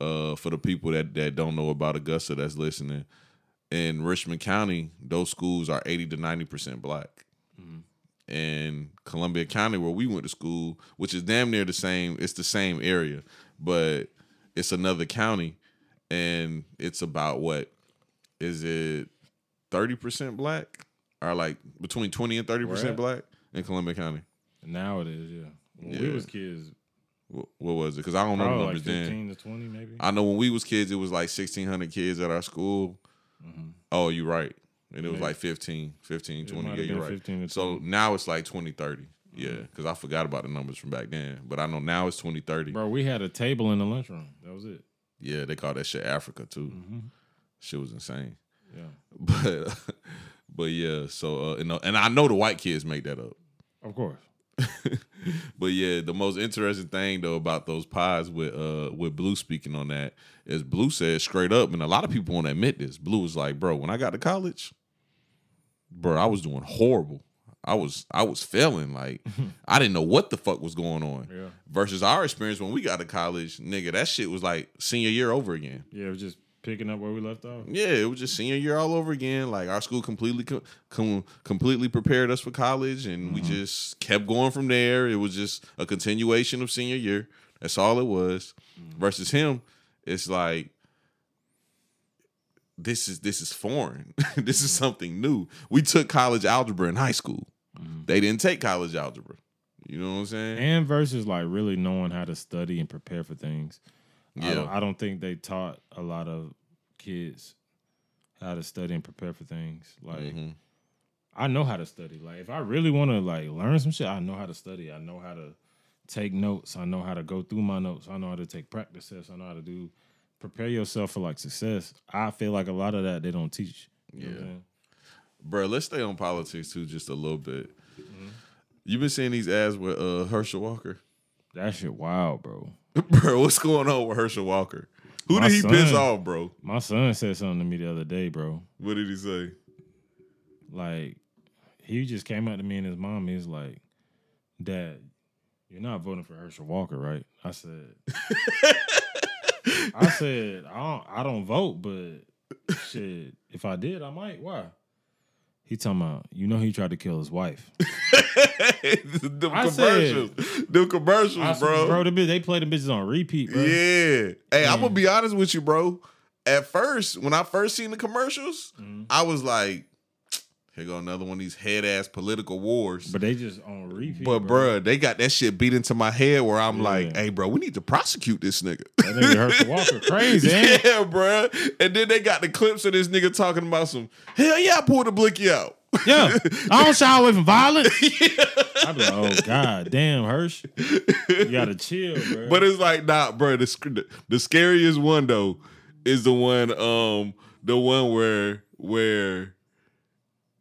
uh for the people that that don't know about Augusta that's listening in Richmond County those schools are 80 to 90% black. In Columbia County where we went to school, which is damn near the same, it's the same area, but it's another county and it's about what? Is it 30% black are like between twenty and thirty percent black in Columbia County. Now it is, yeah. When we was kids, What, what was it? Because I don't know the probably like numbers then. fifteen to twenty, maybe. I know when we was kids, it was like sixteen hundred kids at our school. Oh, you're right. And it was Maybe. like 15, 15, 20. Yeah, you're right. 15 So now it's like 20, 30. Yeah, because I forgot about the numbers from back then. But I know now it's 20, 30. Bro, we had a table in the lunchroom. That was it. Yeah, they call that shit Africa too. Mm-hmm. Shit was insane. Yeah, But but yeah, so uh, and, and I know the white kids make that up. of course. But yeah, the most interesting thing though about those pies with uh with Blue speaking on that is Blue said straight up, and a lot of people won't admit this. Blue was like, bro, when I got to college, bro, I was doing horrible. I was I was failing. Like I didn't know what the fuck was going on. Yeah. Versus our experience when we got to college, nigga, that shit was like senior year over again. Yeah, it was just picking up where we left off. Yeah, it was just senior year all over again. Like our school completely com- com- completely prepared us for college, and we mm-hmm. just kept going from there. It was just a continuation of senior year. That's all it was. Mm-hmm. Versus him, it's like this is this is foreign. this is mm-hmm. something new. We took college algebra in high school. They didn't take college algebra. You know what I'm saying? And versus like really knowing how to study and prepare for things. I Yeah. don't, I don't think they taught a lot of kids how to study and prepare for things. Like Mhm. I know how to study. Like if I really want to like learn some shit, I know how to study. I know how to take notes. I know how to go through my notes. I know how to take practice tests. I know how to do prepare yourself for like success. I feel like a lot of that they don't teach. Yeah. Bro, let's stay on politics too, just a little bit. Mm-hmm. You been seeing these ads with uh, Herschel Walker? That shit wild, bro. bro, what's going on with Herschel Walker? Who My did he piss off, bro? My son said something to me the other day, bro. What did he say? Like he just came up to me and his mom. Was like, "Dad, you're not voting for Herschel Walker, right?" I said, "I said I don't. I don't vote, but shit, if I did, I might. Why?" He talking about, you know, he tried to kill his wife. them I commercials. them commercials, I said, bro. bro, the bitch, they play the bitches on repeat, bro. Yeah. Hey, I'm gonna be honest with you, bro. At first, when I first seen the commercials, Mhm. I was like, here go another one of these head ass political wars. But they just on repeat. But bro. bruh, they got that shit beat into my head where I'm like, hey, bro, we need to prosecute this nigga. that nigga Herschel Walker crazy, yeah, bruh. And then they got the clips of this nigga talking about some, hell yeah, I pulled the blicky out. Yeah, I don't shy away from violence. I be like, oh god, damn, Hirsch, you gotta chill, bro. But it's like, nah, bro. The the scariest one though is the one, um, the one where where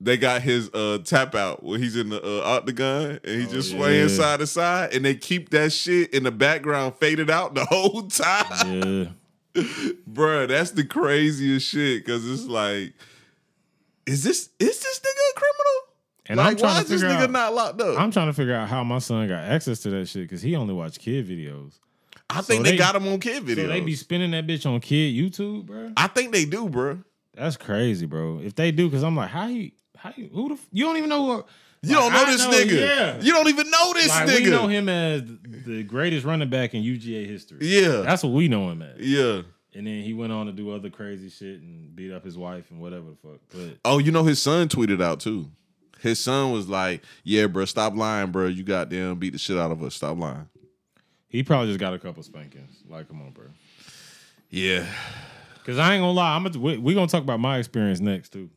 they got his uh tap out where he's in the uh, octagon and he's Oh, just swaying side to side, and they keep that shit in the background faded out the whole time. yeah, Bruh, that's the craziest shit because it's like, is this is this nigga a criminal? and I'm trying why to is this figure nigga out. not locked up? I'm trying to figure out how my son got access to that shit because he only watch kid videos. I think so they, they- got him on kid videos. So they be spinning that bitch on kid YouTube, bro. I think they do, bruh. That's crazy, bro. If they do, because I'm like, how you, how you, who the, f- you don't even know who. You like, don't know I this nigga. Yeah, You don't even know this like nigga. we know him as the greatest running back in UGA history. Yeah. That's what we know him as. yeah. And then he went on to do other crazy shit and beat up his wife and whatever the fuck. But Oh, you know his son tweeted out too. His son was like, "Yeah, bro, stop lying, bro. You goddamn beat the shit out of us. Stop lying." he probably just got a couple spankings. Like, come on, bro. Yeah. Cause I ain't gonna lie, I'm gonna, we, we gonna talk about my experience next too.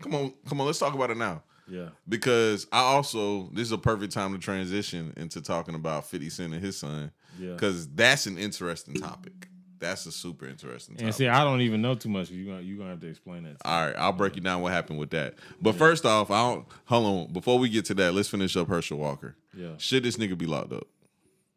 Come on, come on. Let's talk about it now Yeah. because I also this is a perfect time to transition into talking about Fifty Cent and his son Yeah. because that's an interesting topic. That's a super interesting topic. And see, I don't even know too much. You gonna you gonna have to explain that. To. All right, I'll break you down what happened with that. But first off, I don't hold on. Before we get to that, let's finish up Herschel Walker. Yeah. Should this nigga be locked up?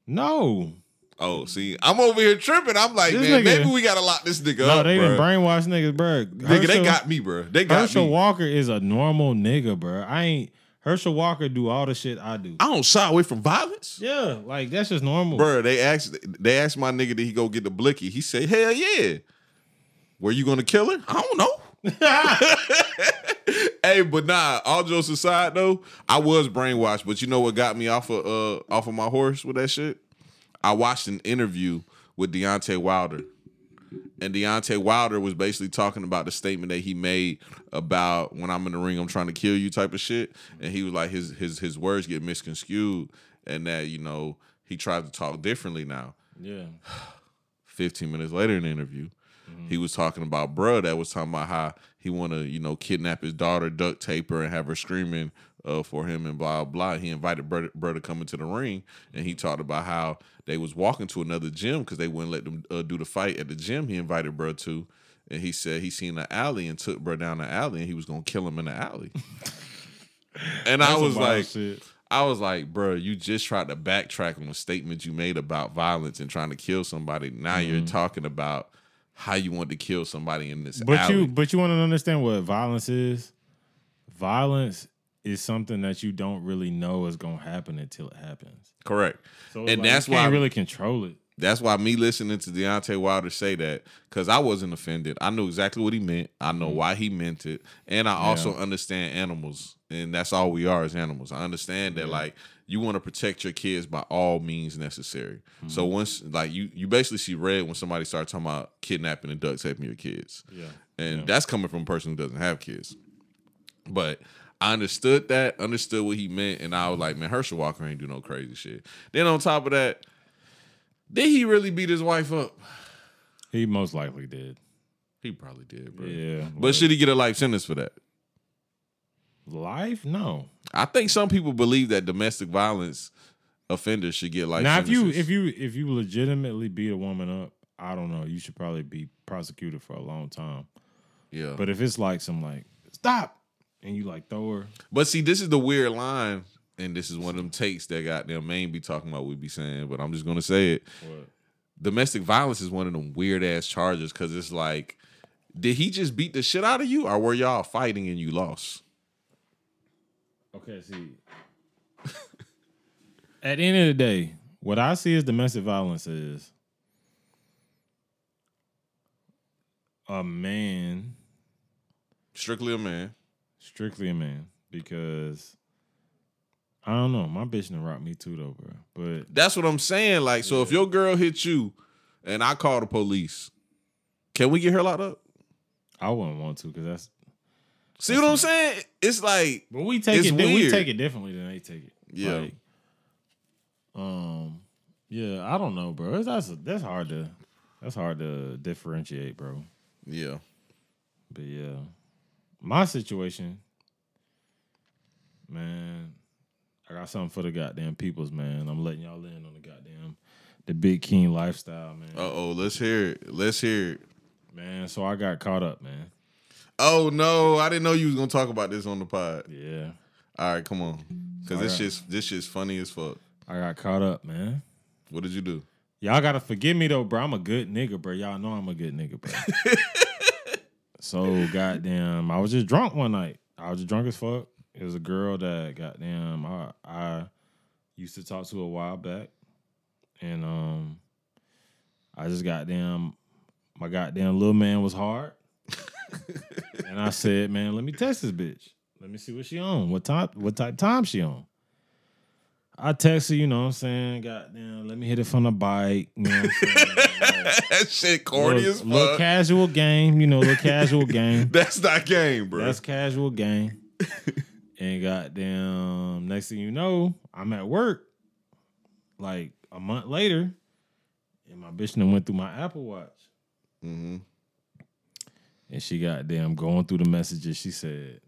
No, Oh, see, I'm over here tripping. I'm like, This man, nigga- maybe we gotta lock this nigga no, up, they didn't brainwash niggas, bro. Nigga, they got me, bro. They got Herschel me. Walker is a normal nigga, bro. I ain't Herschel Walker do all the shit I do. I don't shy away from violence, Yeah, like that's just normal. bro. They asked, they asked my nigga, did he go get the blicky? He said, hell yeah. Were you gonna kill her? I don't know. hey, but nah. All jokes aside, though, I was brainwashed. But you know what got me off of uh off of my horse with that shit? I watched an interview with Deontay Wilder and Deontay Wilder was basically talking about the statement that he made about when I'm in the ring, I'm trying to kill you type of shit. And he was like his his his words get misconstrued, and that you know he tried to talk differently now. Yeah. 15 minutes later in the interview, mm-hmm. he was talking about bruh that was talking about how he want to, you know, kidnap his daughter, duct tape her, and have her screaming uh, for him and blah, blah. He invited bruh to come into the ring, and he talked about how they was walking to another gym because they wouldn't let them uh, do the fight at the gym he invited bruh to. And he said he seen the alley and took bruh down the alley, and he was going to kill him in the alley. and I was like, shit. I was like, bro, you just tried to backtrack on a statement you made about violence and trying to kill somebody. Now you're talking about how you want to kill somebody in this But alley. you but you want to understand what violence is? Violence is something that you don't really know is gonna happen until it happens. Correct. So And like, that's you can't why- really control it. That's why me listening to Deontay Wilder say that, because I wasn't offended. I knew exactly what he meant. I know mm-hmm. why he meant it. And I also understand animals. And that's all we are as animals. I understand that like you want to protect your kids by all means necessary. So mm-hmm. once like you you basically see red when somebody starts talking about kidnapping and duct taping your kids. Yeah. And that's coming from a person who doesn't have kids. But I understood that, understood what he meant, and I was like, man, Herschel Walker ain't do no crazy shit. Then on top of that, did he really beat his wife up? He most likely did. He probably did, bro. Yeah. But should he get a life sentence for that? life? No. I think some people believe that domestic violence offenders should get life now if you if you if you legitimately beat a woman up, I don't know. You should probably be prosecuted for a long time. yeah. But if it's like some like stop and you like throw her, but see, this is the weird line, and this is one of them takes that goddamn main be talking about. We be saying, but I'm just gonna say it. what? domestic violence is one of them weird ass charges because it's like, did he just beat the shit out of you, or were y'all fighting and you lost? Okay, see. At the end of the day, what I see as domestic violence is a man, Strictly a man. Strictly a man, because I don't know, my bitch done rock me too though, bro. But That's what I'm saying. Like, so if your girl hit you, and I call the police, can we get her locked up? I wouldn't want to because that's. See what I'm saying? It's like, But we take it. di- We take it differently than they take it. Yeah. Like, um. Yeah, I don't know, bro. That's that's hard to that's hard to differentiate, bro. yeah, But yeah, my situation, man, I got something for the goddamn peoples, man. I'm letting y'all in on the goddamn the big king lifestyle, man. uh oh, let's hear it. Let's hear it. Man, so I got caught up, man. Oh no, I didn't know you was gonna talk about this on the pod. Yeah, All right, come on, because this shit's this shit's funny as fuck. I got caught up, man. What did you do? Y'all gotta forgive me though, bro. I'm a good nigga, bro. Y'all know I'm a good nigga, bro. so goddamn, I was just drunk one night. I was just drunk as fuck. It was a girl that goddamn I I used to talk to a while back, and um, I just goddamn my goddamn little man was hard, and I said, man, let me test this bitch. Let me see what she on. What time? What type time she on? I text her, you know what I'm saying? Goddamn, let me hit it from the bike. You know what I'm saying? That shit corny little, as fuck. little casual game, you know, little casual game. That's not game, bro. That's casual game. and goddamn, next thing you know, I'm at work like a month later, and my bitch done went through my Apple Watch. hmm And she goddamn going through the messages. She said,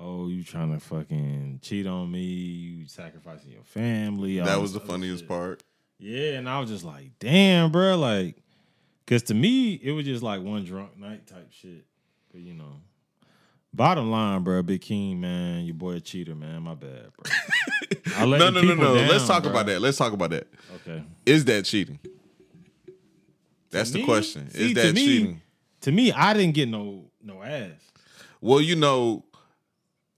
Oh, you trying to fucking cheat on me? You sacrificing your family? That was the funniest shit." part. Yeah, and I was just like, damn, bro, like, cause to me it was just like one drunk night type shit. But you know, bottom line, bro, Big King, man, your boy a cheater, man. My bad, bro. No, no, no, no. Let's talk bro. about that. Let's talk about that. Okay. Is that cheating? That's the me? question. See, Is to that me- cheating? To me, I didn't get no no ass. Well, you know,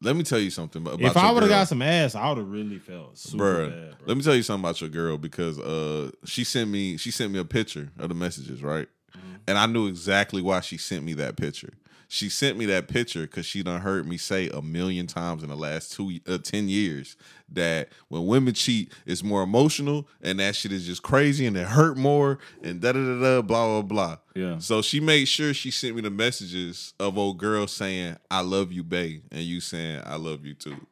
let me tell you something about if I would have got some ass, I would have really felt super Bruh, bad, bro. let me tell you something about your girl because uh she sent me she sent me a picture of the messages, right? Mm-hmm. and I knew exactly why she sent me that picture. She sent me that picture because she done heard me say a million times in the last two uh, ten years that when women cheat, it's more emotional and that shit is just crazy and it hurt more and da da da da blah blah blah. Yeah. So she made sure she sent me the messages of old girls saying "I love you, babe," and you saying "I love you too,"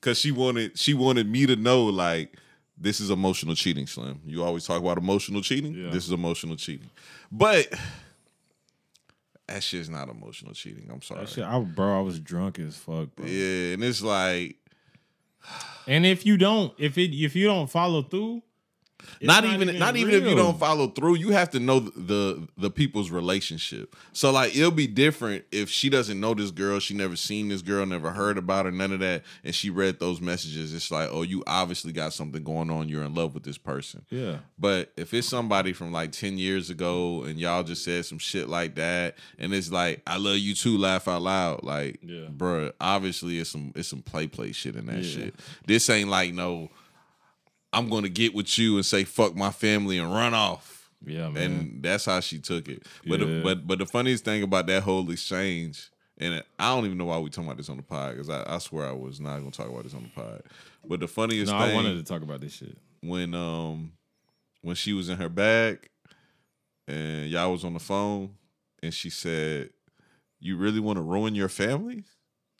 because she wanted she wanted me to know like this is emotional cheating, Slim. You always talk about emotional cheating. Yeah. This is emotional cheating, but that shit's not emotional cheating. I'm sorry. Shit, I, bro, I was drunk as fuck, bro. Yeah, and it's like And if you don't, if it, if you don't follow through, it's not, even, not even if you don't follow through you have to know the the people's relationship so like it'll be different if she doesn't know this girl she never seen this girl never heard about her none of that and she read those messages it's like oh you obviously got something going on you're in love with this person Yeah. but if it's somebody from like 10 years ago and y'all just said some shit like that and it's like I love you too laugh out loud like Yeah. bruh obviously it's some it's some play play shit in that Yeah. shit this ain't like no I'm gonna get with you and say fuck my family and run off. Yeah, man. And that's how she took it. But Yeah. the, but but the funniest thing about that whole exchange, and I don't even know why we talking about this on the pod because I, I swear I was not gonna talk about this on the pod. But the funniest no, thing I wanted to talk about this shit. when um when she was in her bag and y'all was on the phone and she said, "You really want to ruin your family?"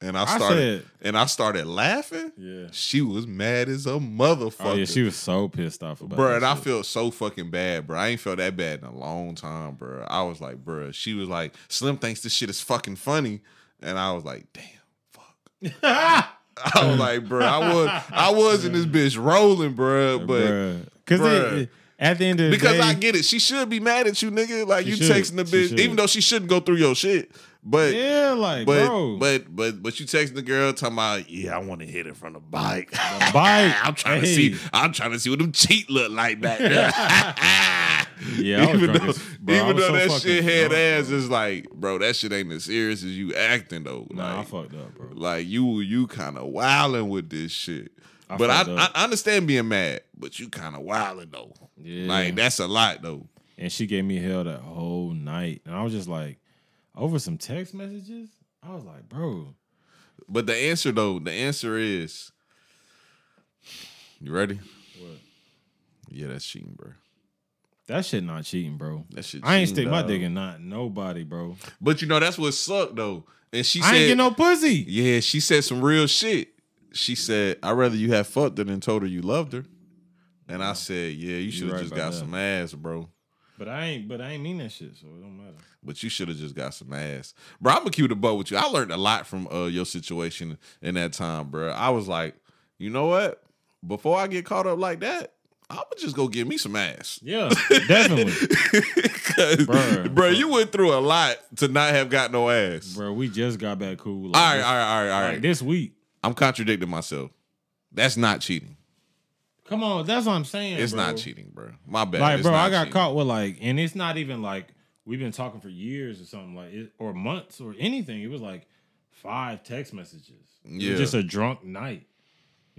And I I started said- and I started laughing. Yeah. She was mad as a motherfucker. Oh yeah, she was so pissed off about Bro, and I felt so fucking bad, bro. I ain't felt that bad in a long time, bro. I was like, bro. She was like, Slim thinks this shit is fucking funny, and I was like, damn, fuck. I was like, bro, I was, I was in this bitch rolling, bro, but because bruh. At the end of the because day, I get it, she should be mad at you, nigga. Like you should. texting the She bitch, should. even though she shouldn't go through your shit, but. yeah, like But bro, but but but you texting the girl talking about yeah I want to hit it from the bike. bike. I'm trying to see I'm trying to see what them cheat look like back there. yeah, I was even drunk though, as- bro, I even was though so that fucking shit had drunk, ass is like, bro, that shit ain't as serious as you acting though. Nah, I Like, fucked up, bro. like you you kind of wilding with this shit. I but I. I understand being mad, but you kind of wilding though. Yeah. Like that's a lot though. and she gave me hell that whole night, and I was just like, over some text messages. I was like, bro, But the answer though, the answer is, you ready? what? Yeah, that's cheating, bro. That shit not cheating, bro. That shit. I ain't stick my dick in not nobody, bro. But you know that's what sucked though. And she I said, ain't get no pussy. Yeah, she said some real shit. She said, I'd rather you have fucked her than told her you loved her. And I said, Yeah, you should have right just got that. some ass, bro. But I ain't. But I ain't mean that shit, so it don't matter. But you should have just got some ass. Bro, I'm gonna keep the butt with you. I learned a lot from uh, your situation in that time, bro. I was like, you know what? Before I get caught up like that, I'm gonna just go get me some ass. Yeah, definitely, bro, you went through a lot to not have got no ass. bro. We just got back cool. Like, All right, this, all right, all right, all like this week. I'm contradicting myself. That's not cheating. Come on, that's what I'm saying. It's bro. not cheating, bro. My bad. Like, It's bro, I got cheating. caught with like, and it's not even like we've been talking for years or something like it, or months or anything. It was like five text messages. It was Yeah. just a drunk night.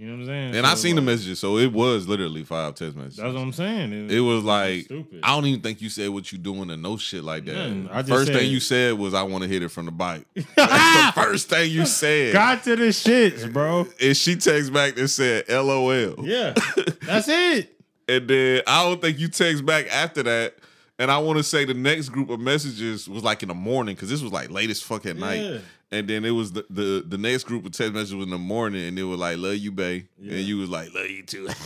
You know what I'm saying? And So I seen the messages, so it was literally five text messages. That's what I'm saying. it was like stupid. I don't even think you said what you doing and no shit like that. Nothing. I just first said- thing you said was I want to hit it from the bike. That's the first thing you said. got to the shits, bro. And she texts back and said LOL. Yeah, that's it. And then I don't think you text back after that. And I want to say the next group of messages was like in the morning because this was like late as fuck at Yeah. night. And then it was the, the the next group of text messages was in the morning, and it was like "Love you, babe," Yeah. and you was like "Love you too."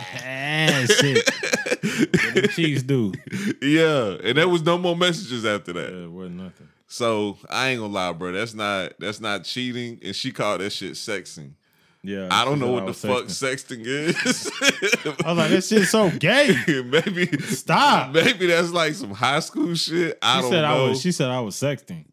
Ah, shit. What them cheeks do? yeah, and there was no more messages after that. Yeah, it wasn't nothing. So I ain't gonna lie, bro. That's not that's not cheating, and she called that shit sexting. Yeah, I don't know what the was fuck sexting. sexting is. I was like, that shit's so gay. maybe Stop. Maybe that's like some high school shit. I She don't said know. I was. She said I was sexting.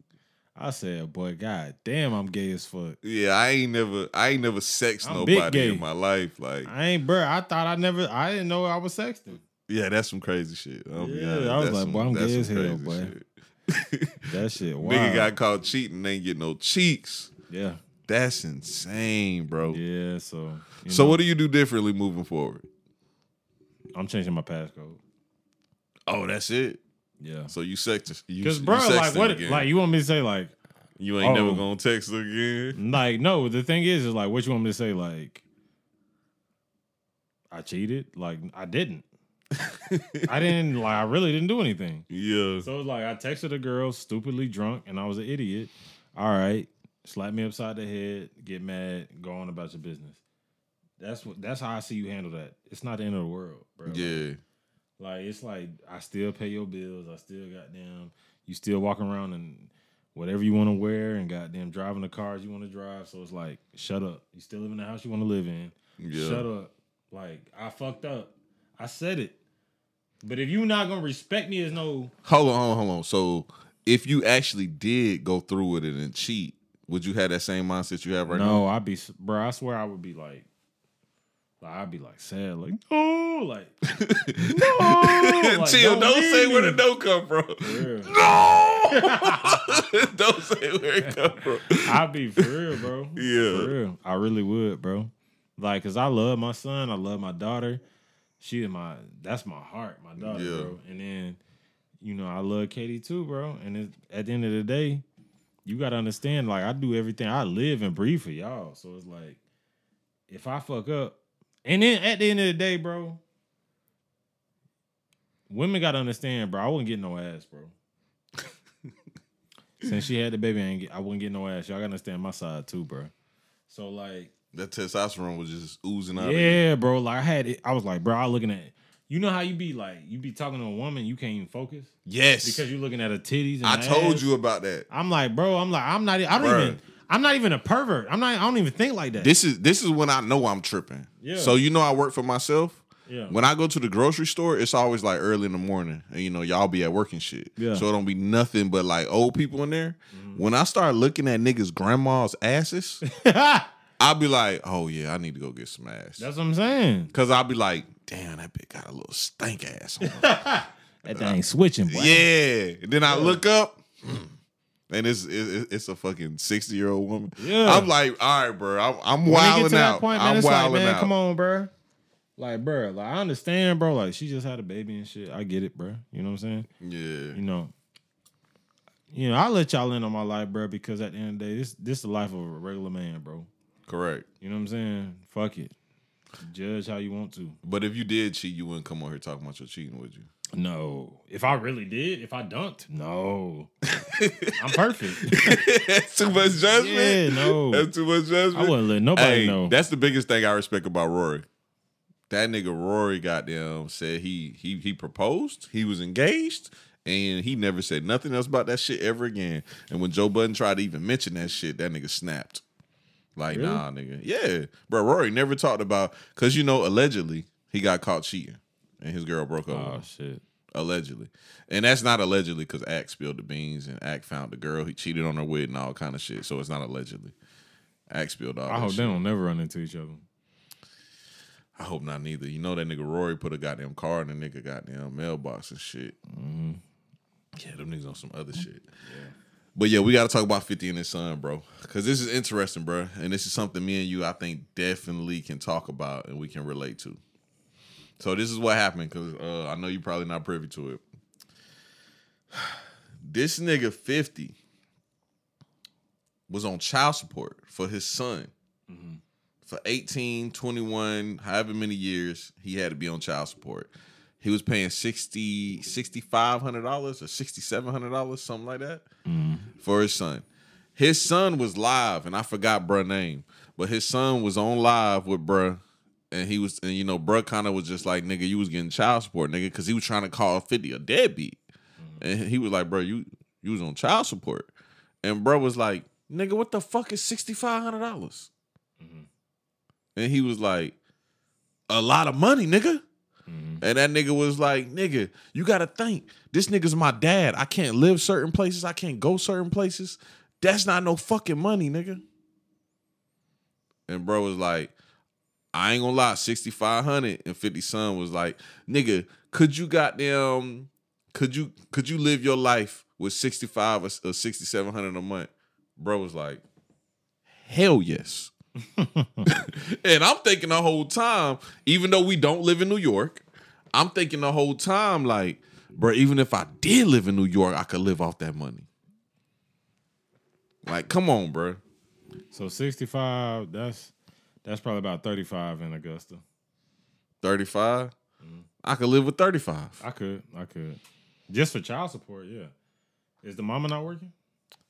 I said, boy, god damn, I'm gay as fuck. yeah, I ain't never I ain't never sexed I'm nobody in my life. Like, I ain't, bro. I thought I never. I didn't know I was sexting. yeah, that's some crazy shit. I'll Yeah, honest. I was That's like, some- boy, I'm gay as hell, boy. shit. That shit. Wow. Nigga got caught cheating, ain't get no cheeks. yeah. That's insane, bro. Yeah. So. So know, what do you do differently moving forward? I'm changing my passcode. Oh, that's it. Yeah. So you sex you, Because you bro, like what? again. Like you want me to say like you ain't never Oh. gonna text again. like no? The thing is, is like what you want me to say? Like I cheated? Like I didn't. I didn't like. I really didn't do anything. Yeah. So it's like I texted a girl stupidly drunk, and I was an idiot. All right, slap me upside the head, get mad, go on about your business. That's what. That's how I see you handle that. It's not the end of the world, bro. Yeah. Like it's like I still pay your bills. I still goddamn. You still walk around and whatever you want to wear, and goddamn driving the cars you want to drive. So it's like, shut up. You still live in the house you want to live in. Yeah. Shut up. Like I fucked up. I said it. But if you not gonna respect me as no Hold on, hold on, hold on. So if you actually did go through with it and cheat, would you have that same mindset you have right now? no, I'd be, bro. I swear I would be like, like I'd be like sad, like no, like no, like, Chill, don't, leave say where the no come from. No! don't say where it come from. I'd be for real, bro. Yeah. for real. I really would, bro. Like, cause I love my son, I love my daughter. She is my, that's my heart, my daughter, Yeah. bro. And then, you know, I love Katie too, bro. And at the end of the day, you gotta understand, like, I do everything. I live and breathe for y'all. So it's like, if I fuck up, and then at the end of the day, bro, women gotta understand, bro. I wouldn't get no ass, bro. Since she had the baby, I, ain't get, I wouldn't get no ass. Y'all gotta understand my side too, bro. So like, That testosterone was just oozing out of yeah, bro. Like I had it. I was like, bro, I looking at. You know how you be like, you be talking to a woman, you can't even focus Yes. because you're looking at her titties. And I told ass. you about that. I'm like, bro. I'm like, I'm not. I don't Bruh. even. I'm not even a pervert. I'm not. I don't even think like that. This is this is when I know I'm tripping. Yeah. So you know I work for myself. yeah. When I go to the grocery store, it's always like early in the morning, and you know y'all be at work and shit. Yeah. Mm-hmm. So it don't be nothing but like old people in there. When I start looking at niggas' grandma's asses, I'll be like, oh yeah, I need to go get some ass. That's what I'm saying. Cause I'll be like, damn, that bitch got a little stank ass on her. That thing switching, boy. yeah. Then I look up, and it's it's, a fucking sixty year old woman. Yeah. I'm like, all right, bro, I'm, I'm When you get wilding out. point, man, I'm it's like, wilding man, out. come on, bro. Like, bro, like I understand, bro. Like she just had a baby and shit. I get it, bro. You know what I'm saying? Yeah. You know. You know, I let y'all in on my life, bro, because at the end of the day, this this the life of a regular man, bro. Correct. You know what I'm saying? Fuck it. Judge how you want to. But if you did cheat, you wouldn't come on here talking about your cheating, would you? No. If I really did, if I dunked, no. I'm perfect. That's too much judgment. yeah, no. That's too much judgment. I wouldn't let nobody Hey, know. that's the biggest thing I respect about Rory. That nigga Rory goddamn said he he he proposed, he was engaged, and he never said nothing else about that shit ever again. And when Joe Budden tried to even mention that shit, that nigga snapped. Like, Really? nah, nigga. Yeah. Bro, Rory never talked about cause you know, allegedly, he got caught cheating and his girl broke up. oh shit. Allegedly. And that's not allegedly because Ack spilled the beans and Ack found the girl he cheated on her with and all kind of shit. So it's not allegedly. Ack spilled all I hope shit. they don't never run into each other. I hope not neither. You know that nigga Rory put a goddamn car in the nigga goddamn mailbox and shit. Mm-hmm. Yeah, them niggas on some other shit. But yeah, we got to talk about 50 and his son, bro. Because this is interesting, bro. And this is something me and you, I think, definitely can talk about and we can relate to. So this is what happened because uh, I know you're probably not privy to it. This nigga 50 was on child support for his son for 18, 21, however many years he had to be on child support. He was paying 60 $6,500 or $6,700, something like that, for his son. His son was live, and I forgot bruh name, but his son was on live with bruh, and he was, and you know, bruh kind of was just like, nigga, you was getting child support, nigga, because he was trying to call 50 a deadbeat. Mm-hmm. And he was like, bro, you you was on child support. And bro was like, nigga, what the fuck is $6,500? dollars mm-hmm. And he was like, a lot of money, nigga. Mm-hmm. And that nigga was like, nigga, you gotta think. This nigga's my dad. I can't live certain places. I can't go certain places. That's not no fucking money, nigga. And bro was like, I ain't gonna lie, 6,500 and 50 son was like, nigga, could you goddamn, could you, could you live your life with 65 or, or 6,700 a month? Bro was like, hell yes. and I'm thinking the whole time, even though we don't live in New York, I'm thinking the whole time, like, bro, even if I did live in New York, I could live off that money. Like, come on, bro. So sixty five. That's that's probably about thirty five in Augusta. 35. Mm-hmm. I could live with 35. I could. I could. Just for child support. Yeah. Is the mama not working?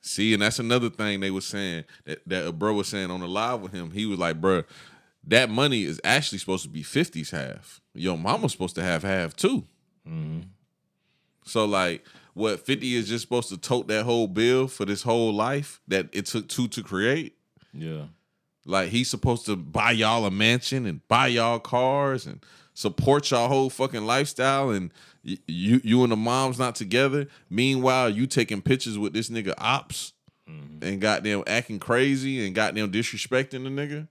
See, and that's another thing they were saying that, that a bro was saying on the live with him. He was like, bro, that money is actually supposed to be 50's half. Your mama's supposed to have half too. Mm-hmm. So like what 50 is just supposed to tote that whole bill for this whole life that it took two to create? Yeah. Like he's supposed to buy y'all a mansion and buy y'all cars and support y'all whole fucking lifestyle and y- you you and the mom's not together. Meanwhile, you taking pictures with this nigga ops mm-hmm. and goddamn acting crazy and goddamn disrespecting the nigga.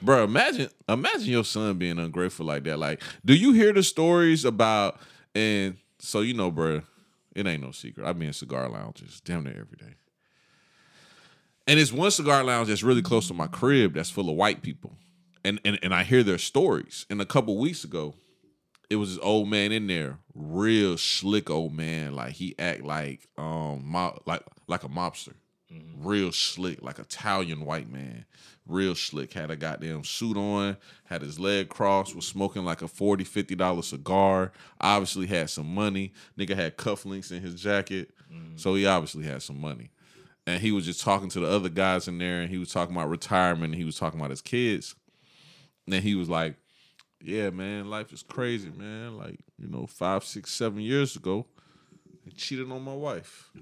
Bro, imagine imagine your son being ungrateful like that. Like, do you hear the stories about and so you know, bro, it ain't no secret. I be in cigar lounges damn near every day. And it's one cigar lounge that's really close to my crib that's full of white people. And and, and I hear their stories. And a couple weeks ago, it was this old man in there, real slick old man. Like he act like um mob, like like a mobster. Real slick, like Italian white man. Real slick. Had a goddamn suit on, had his leg crossed, was smoking like a 40 $50 cigar. Obviously had some money. Nigga had cufflinks in his jacket. So he obviously had some money and he was just talking to the other guys in there and he was talking about retirement and he was talking about his kids. And then he was like yeah man life is crazy man. Like you know five six seven years ago i cheated on my wife.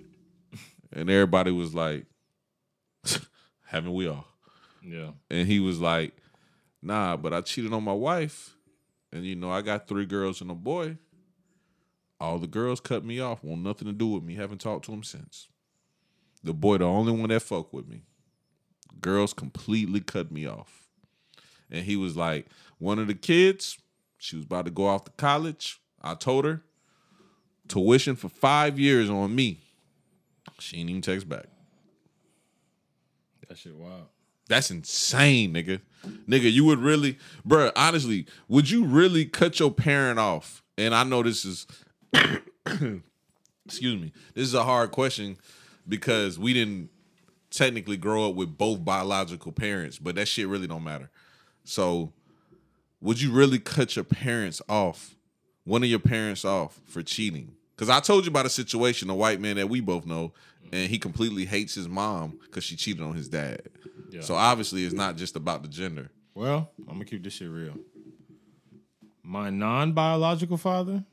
And everybody was like haven't we all? Yeah. and he was like nah but i cheated on my wife and you know i got three girls and a boy. All the girls cut me off. Want nothing to do with me. Haven't talked to him since the boy the only one that fuck with me girls completely cut me off and he was like one of the kids she was about to go off to college i told her tuition for five years on me she ain't even text back That shit wild. that's insane, nigga. Nigga, you would really, bruh, honestly, would you really cut your parent off? And I know this is, excuse me, this is a hard question because we didn't technically grow up with both biological parents, but that shit really don't matter. So, would you really cut your parents off, one of your parents off for cheating? Because I told you about a situation, a white man that we both know, and he completely hates his mom because she cheated on his dad. Yeah. So obviously, it's not just about the gender. Well, I'm gonna keep this shit real. My non-biological father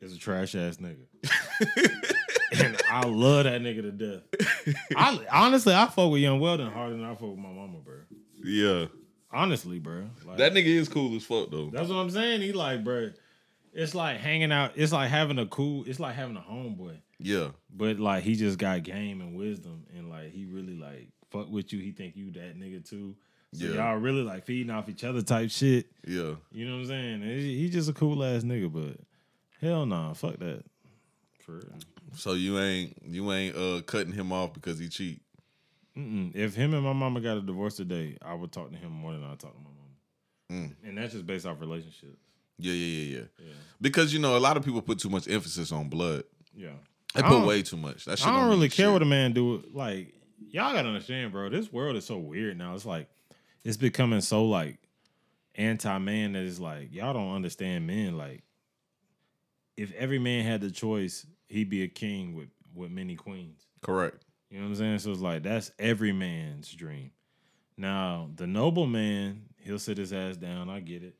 is a trash ass nigga, and I love that nigga to death. I honestly, I fuck with Young Weldon harder than I fuck with my mama, bro. Yeah, Honestly, bro. Like, that nigga is cool as fuck though. that's what I'm saying. He like, bro. It's like hanging out. It's like having a cool. It's like having a homeboy. Yeah, But like he just got game and wisdom, and like he really like fuck with you. He think you that nigga too. So Yeah. y'all really like feeding off each other type shit. yeah. You know what I'm saying? And he he just a cool ass nigga, but hell nah, fuck that. For real. So you ain't you ain't uh cutting him off because he cheat. Mm-mm. If him and my mama got a divorce today, I would talk to him more than I talk to my mama. Mm. And that's just based off relationships. Yeah, yeah, yeah, yeah. Yeah. Because you know a lot of people put too much emphasis on blood. Yeah. They put way too much. That shit I don't mean really care shit. what a man do. Like y'all gotta understand, bro. This world is so weird now. It's like it's becoming so like anti man that it's like y'all don't understand men. Like if every man had the choice, he'd be a king with with many queens. Correct. You know what I'm saying? So it's like that's every man's dream. Now, the noble man, he'll sit his ass down. I get it.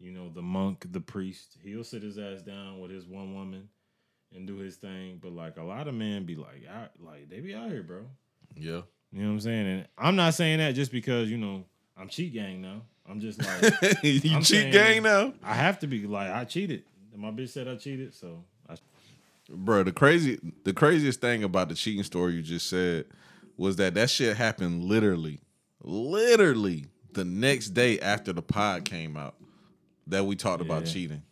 You know, the monk, the priest, he'll sit his ass down with his one woman and do his thing. But like a lot of men be like, out, like they be out here, bro. Yeah. You know what I'm saying? And I'm not saying that just because you know I'm cheat gang now. I'm just like you I'm cheat gang now, I have to be like I cheated. My bitch said I cheated, so I bro. The crazy, the craziest thing about the cheating story you just said was that that shit happened literally, literally the next day after the pod came out that we talked about cheating.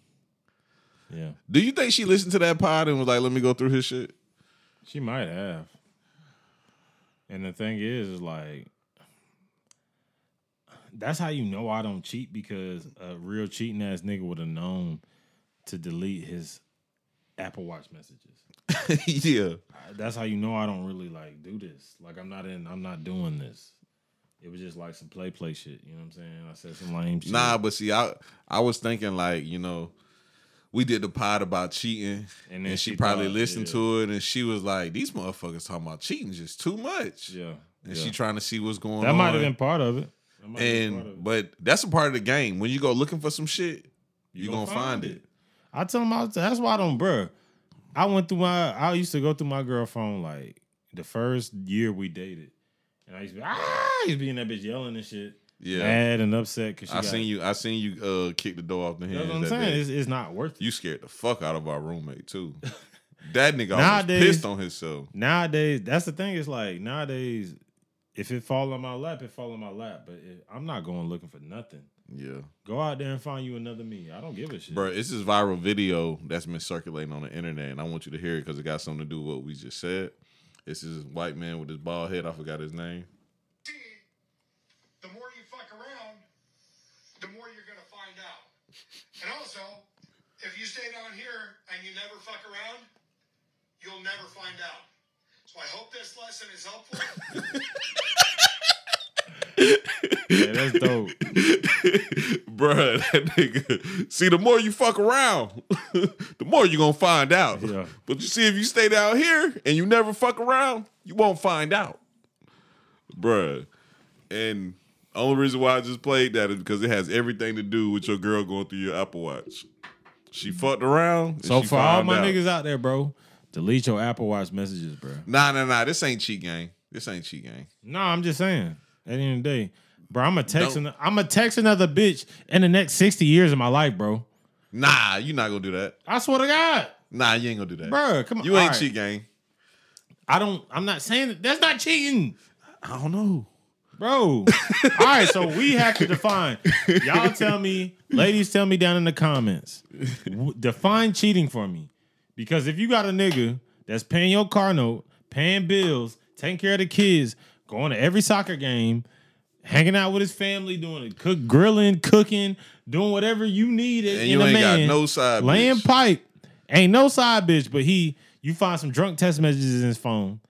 yeah. Do you think she listened to that pod and was like, "Let me go through his shit"? She might have. And the thing is, is like that's how you know I don't cheat because a real cheating ass nigga would have known to delete his Apple Watch messages. yeah. I- That's how you know I don't really like do this. Like I'm not in. I'm not doing this. It was just like some play play shit. You know what I'm saying? I said some lame shit. Nah, but see, I I was thinking like, you know, we did the pod about cheating, And and, then she, she probably thought, listened yeah. to it, and she was like, "These motherfuckers talking about cheating just too much," Yeah. and yeah. she trying to see what's going that on. might have been part of it. That might have been part of and it. but that's a part of the game. When you go looking for some shit, you're gonna, find, it. I tell him I was, that's why I don't, bruh. I went through my. I used to go through my girl phone like the first year we dated, and I used to be ah, I used to be in that bitch yelling and shit, Yeah, mad and upset because I seen you. I seen you uh kick the door off the head. That's hands. what I'm saying. It's, it's not worth it. You scared the fuck out of our roommate too. that nigga Nowadays- pissed on himself. Nowadays, that's the thing. It's like nowadays, if it fall on my lap, it fall on my lap. But it, I'm not going looking for nothing. Yeah. Go out there and find you another me. I don't give a shit. Bro, it's this viral video that's been circulating on the internet, and I want you to hear it because it got something to do with what we just said. It's this white man with his bald head. I forgot his name. the more you fuck around, the more you're gonna find out. And also, if you stay down here and you never fuck around, you'll never find out. So I hope this lesson is helpful. Yeah, that's dope. Bruh, that nigga. See, the more you fuck around, the more you gonna find out. Yeah. But you see, if you stay down here and you never fuck around, you won't find out. Bruh. And only reason why I just played that is because it has everything to do with your girl going through your Apple Watch. She fucked around. So for all my out. niggas out there, bro, delete your Apple Watch messages, bro. Nah, nah, nah. This ain't cheat game. This ain't cheat game. No, I'm just saying. At the end of the day, bro, I'm a text. An, I'm a text another bitch in the next 60 years of my life, bro. Nah, you not gonna do that. I swear to God, Nah, you ain't gonna do that. bro. Come on, You ain't right. cheat gang. I don't. I'm not saying that. That's not cheating. I don't know. Bro. All right, so we have to define. Y'all tell me, ladies, tell me down in the comments. w- Define cheating for me. Because if you got a nigga that's paying your car note, paying bills, taking care of the kids, going to every soccer game, hanging out with his family, doing it, cook, grilling, cooking, doing whatever you need And in you ain't man, got no side laying bitch. pipe, ain't no side bitch, but he, you find some drunk text messages in his phone.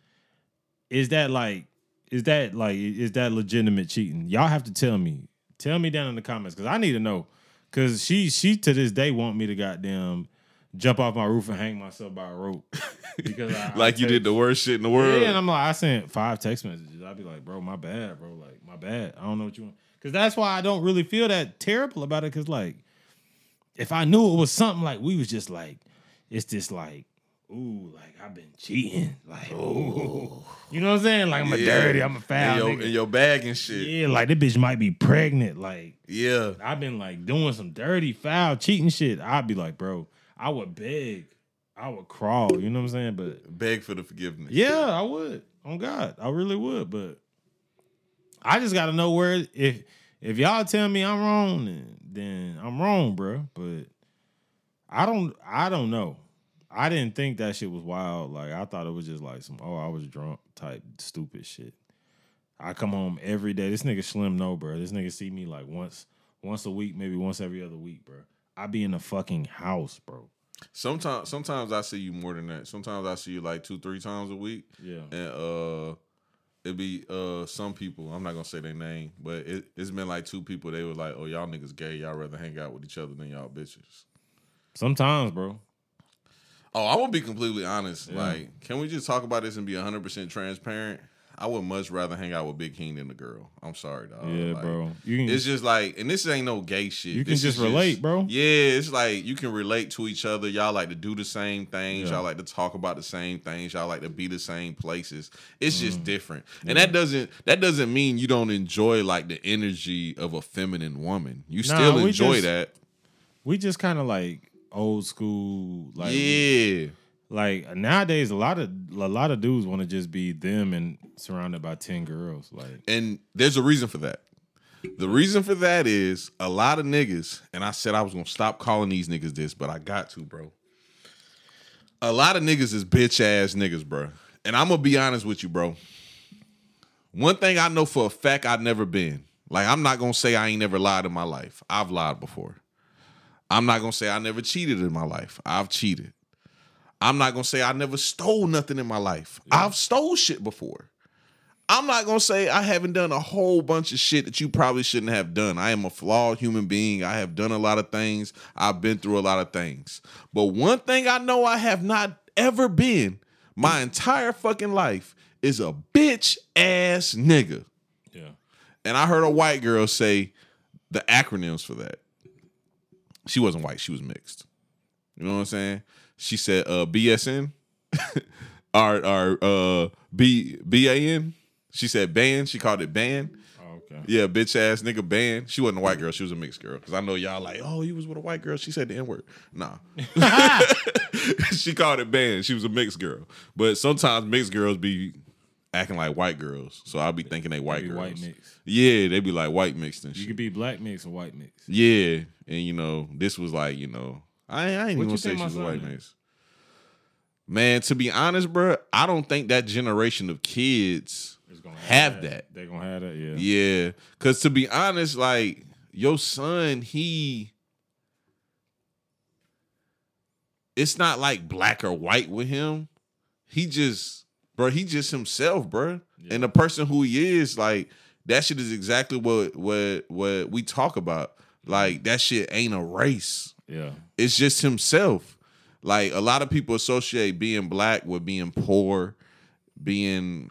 Is that like, is that like, is that legitimate cheating? Y'all have to tell me. Tell me down in the comments because I need to know. Because she, she to this day want me to goddamn jump off my roof and hang myself by a rope. Because I, I Like you did the worst shit in the world. yeah, and I'm like, I sent five text messages. I'd be like, bro, my bad, bro. Like, my bad. I don't know what you want. Because that's why I don't really feel that terrible about it. Because, like, if I knew it was something like we was just like, it's just like, ooh, like I've been cheating. Like, ooh. You know what I'm saying? Like, I'm a Yeah. dirty, I'm a in foul. your, nigga. in your bag and shit. yeah, like, this bitch might be pregnant. Like, Yeah. I've been like doing some dirty, foul, cheating shit. I'd be like, bro, I would beg. I would crawl. You know what I'm saying? But Beg for the forgiveness. yeah, I would. On God, I really would. But I just got to know where if if y'all tell me I'm wrong, then, then I'm wrong, bro. But I don't. I don't know. I didn't think that shit was wild. Like I thought it was just like some oh I was drunk type stupid shit. I come home every day. This nigga Slim no, bro. This nigga see me like once once a week, maybe once every other week, bro. I be in the fucking house, bro. Sometimes sometimes I see you more than that. Sometimes I see you like two, three times a week. Yeah. And uh it'd be uh some people, I'm not gonna say their name, but it, it's been like two people, they were like, Oh, y'all niggas gay, y'all rather hang out with each other than y'all bitches. Sometimes, bro. Oh, I will be completely honest. Yeah. Like, can we just talk about this and be 100% transparent? I would much rather hang out with Big King than the girl. I'm sorry, dog. yeah, Like, bro. You can It's just like, and this ain't no gay shit. You can This just is relate, bro. Yeah, it's like you can relate to each other. Y'all like to do the same things. Yeah. Y'all like to talk about the same things. Y'all like to be the same places. It's Mm. just different, and that doesn't that doesn't mean you don't enjoy like the energy of a feminine woman. You Nah, still we enjoy just- that. we just kind of like old school like yeah, like nowadays a lot of a lot of dudes want to just be them and surrounded by 10 girls like and there's a reason for that. The reason for that is a lot of niggas, and I said I was gonna stop calling these niggas this, but I got to, bro. A lot of niggas is bitch ass niggas, bro. And I'm gonna be honest with you, bro. One thing I know for a fact I've never been. Like, I'm not gonna say I ain't never lied in my life. I've lied before. I'm not gonna say I never cheated in my life. I've cheated. I'm not gonna say I never stole nothing in my life. I've stole shit before. I'm not gonna say I haven't done a whole bunch of shit that you probably shouldn't have done. I am a flawed human being. I have done a lot of things. I've been through a lot of things. But one thing I know I have not ever been my entire fucking life is a bitch ass nigga. Yeah. And I heard a white girl say the acronyms for that. She wasn't white, she was mixed. You know what I'm saying? She said uh BSN or or uh B BAN. She said ban. She called it ban. Oh, okay. Yeah, bitch ass nigga ban. She wasn't a white girl. She was a mixed girl. Cause I know y'all like, oh, he was with a white girl. She said the n word. Nah, she called it ban. She was a mixed girl. But sometimes mixed girls be acting like white girls. So I'll be thinking they white girls. white mix. Yeah, they be like white mixed and You could be black mix or white mix. Yeah, and you know, this was like, you know, I, I ain't What even gonna say think she my was a white mix. Man, to be honest, bro, I don't think that generation of kids gonna have that. They're gonna have that. Yeah. Yeah, because to be honest, like your son, he, it's not like black or white with him. He just, bro, he just himself, bro, and the person who he is, like that shit is exactly what what what we talk about. Like that shit ain't a race. Yeah. It's just himself. Like a lot of people associate being black with being poor, being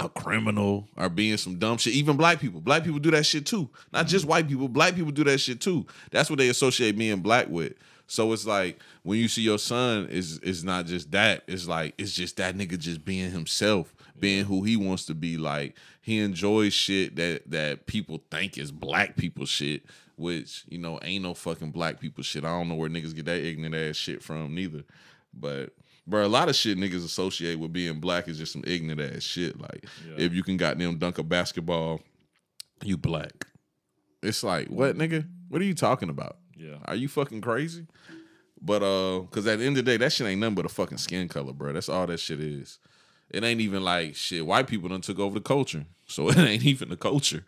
a criminal, or being some dumb shit. Even black people. Black people do that shit too. Not just white people. Black people do that shit too. That's what they associate being black with. So it's like when you see your son, is it's not just that. It's like it's just that nigga just being himself, being who he wants to be. Like he enjoys shit that that people think is black people shit, which you know ain't no fucking black people shit. I don't know where niggas get that ignorant ass shit from neither. But bro, a lot of shit niggas associate with being black is just some ignorant ass shit. Like Yeah. if you can goddamn dunk a basketball, you black. It's like what nigga? What are you talking about? Yeah. Are you fucking crazy? But uh, cause at the end of the day, that shit ain't nothing but a fucking skin color, bro. That's all that shit is. It ain't even like shit. White people done took over the culture, so it ain't even the culture.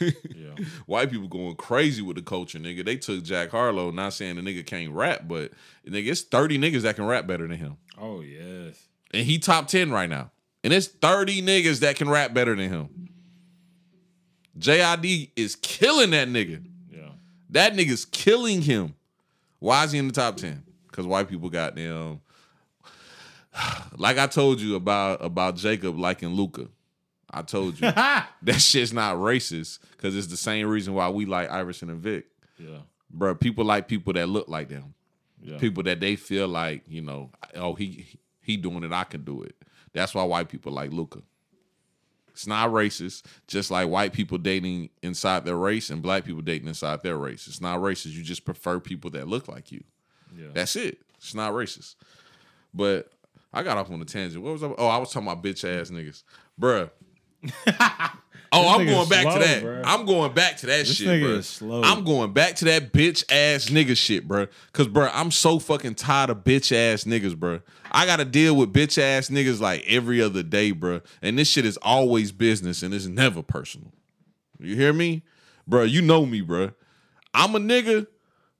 Yeah. White people going crazy with the culture, nigga. They took Jack Harlow. Not saying the nigga can't rap, but nigga, it's thirty niggas that can rap better than him, Oh yes. and he top ten right now. And it's thirty niggas that can rap better than him. JID is killing that nigga. Yeah. That nigga's killing him. Why is he in the top 10? Because white people got them. Like I told you about about Jacob liking Luka. I told you that shit's not racist because it's the same reason why we like Iverson and Vick. Yeah. Bro, people like people that look like them. Yeah. People that they feel like, you know, oh, he he doing it, I can do it. That's why white people like Luka. It's not racist, just like white people dating inside their race and black people dating inside their race. It's not racist. You just prefer people that look like you. Yeah. That's it. It's not racist. But I got off on a tangent. What was I? Oh, I was talking about bitch ass niggas, bruh. oh, I'm going back slow, to that. bruh. I'm going back to that This shit, is slow. I'm going back to that bitch ass nigga shit, bruh. Cause, bruh, I'm so fucking tired of bitch ass niggas, bruh. I gotta deal with bitch ass niggas like every other day, bruh. And this shit is always business and it's never personal. You hear me? Bruh, you know me, bruh. I'm a nigga,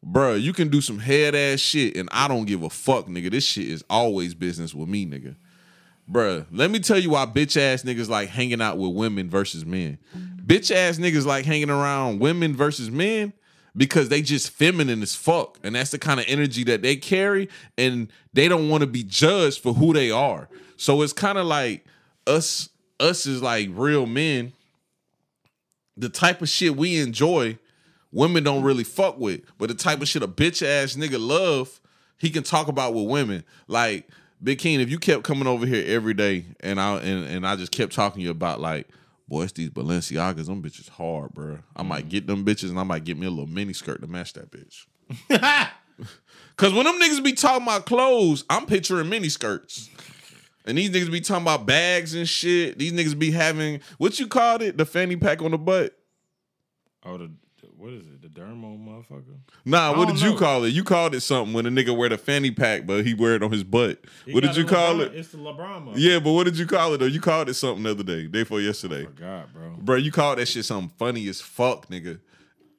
bruh. You can do some head ass shit and I don't give a fuck, nigga. This shit is always business with me, nigga. Bruh, let me tell you why bitch ass niggas like hanging out with women versus men. Bitch ass niggas like hanging around women versus men because they just feminine as fuck. And that's the kind of energy that they carry. And they don't want to be judged for who they are. So it's kind of like us, us is like real men. The type of shit we enjoy, women don't really fuck with. But the type of shit a bitch ass nigga love, he can talk about with women. Like Big King, if you kept coming over here every day and I and, and I just kept talking to you about like, boy, it's these Balenciagas, them bitches hard, bro. I might mm. get them bitches and I might get me a little mini skirt to match that bitch. Cause when them niggas be talking about clothes, I'm picturing mini skirts. And these niggas be talking about bags and shit. These niggas be having what you called it, the fanny pack on the butt. Oh, the what is it? The dermo motherfucker. Nah, what did you know. call it? You called it something when a nigga wear the fanny pack, but he wear it on his butt. He what did you a call LeBron- it? It's the LeBron. motherfucker. Yeah, but what did you call it though? You called it something the other day, day before yesterday. Forgot, bro. Bro, you called that shit something funny as fuck, nigga.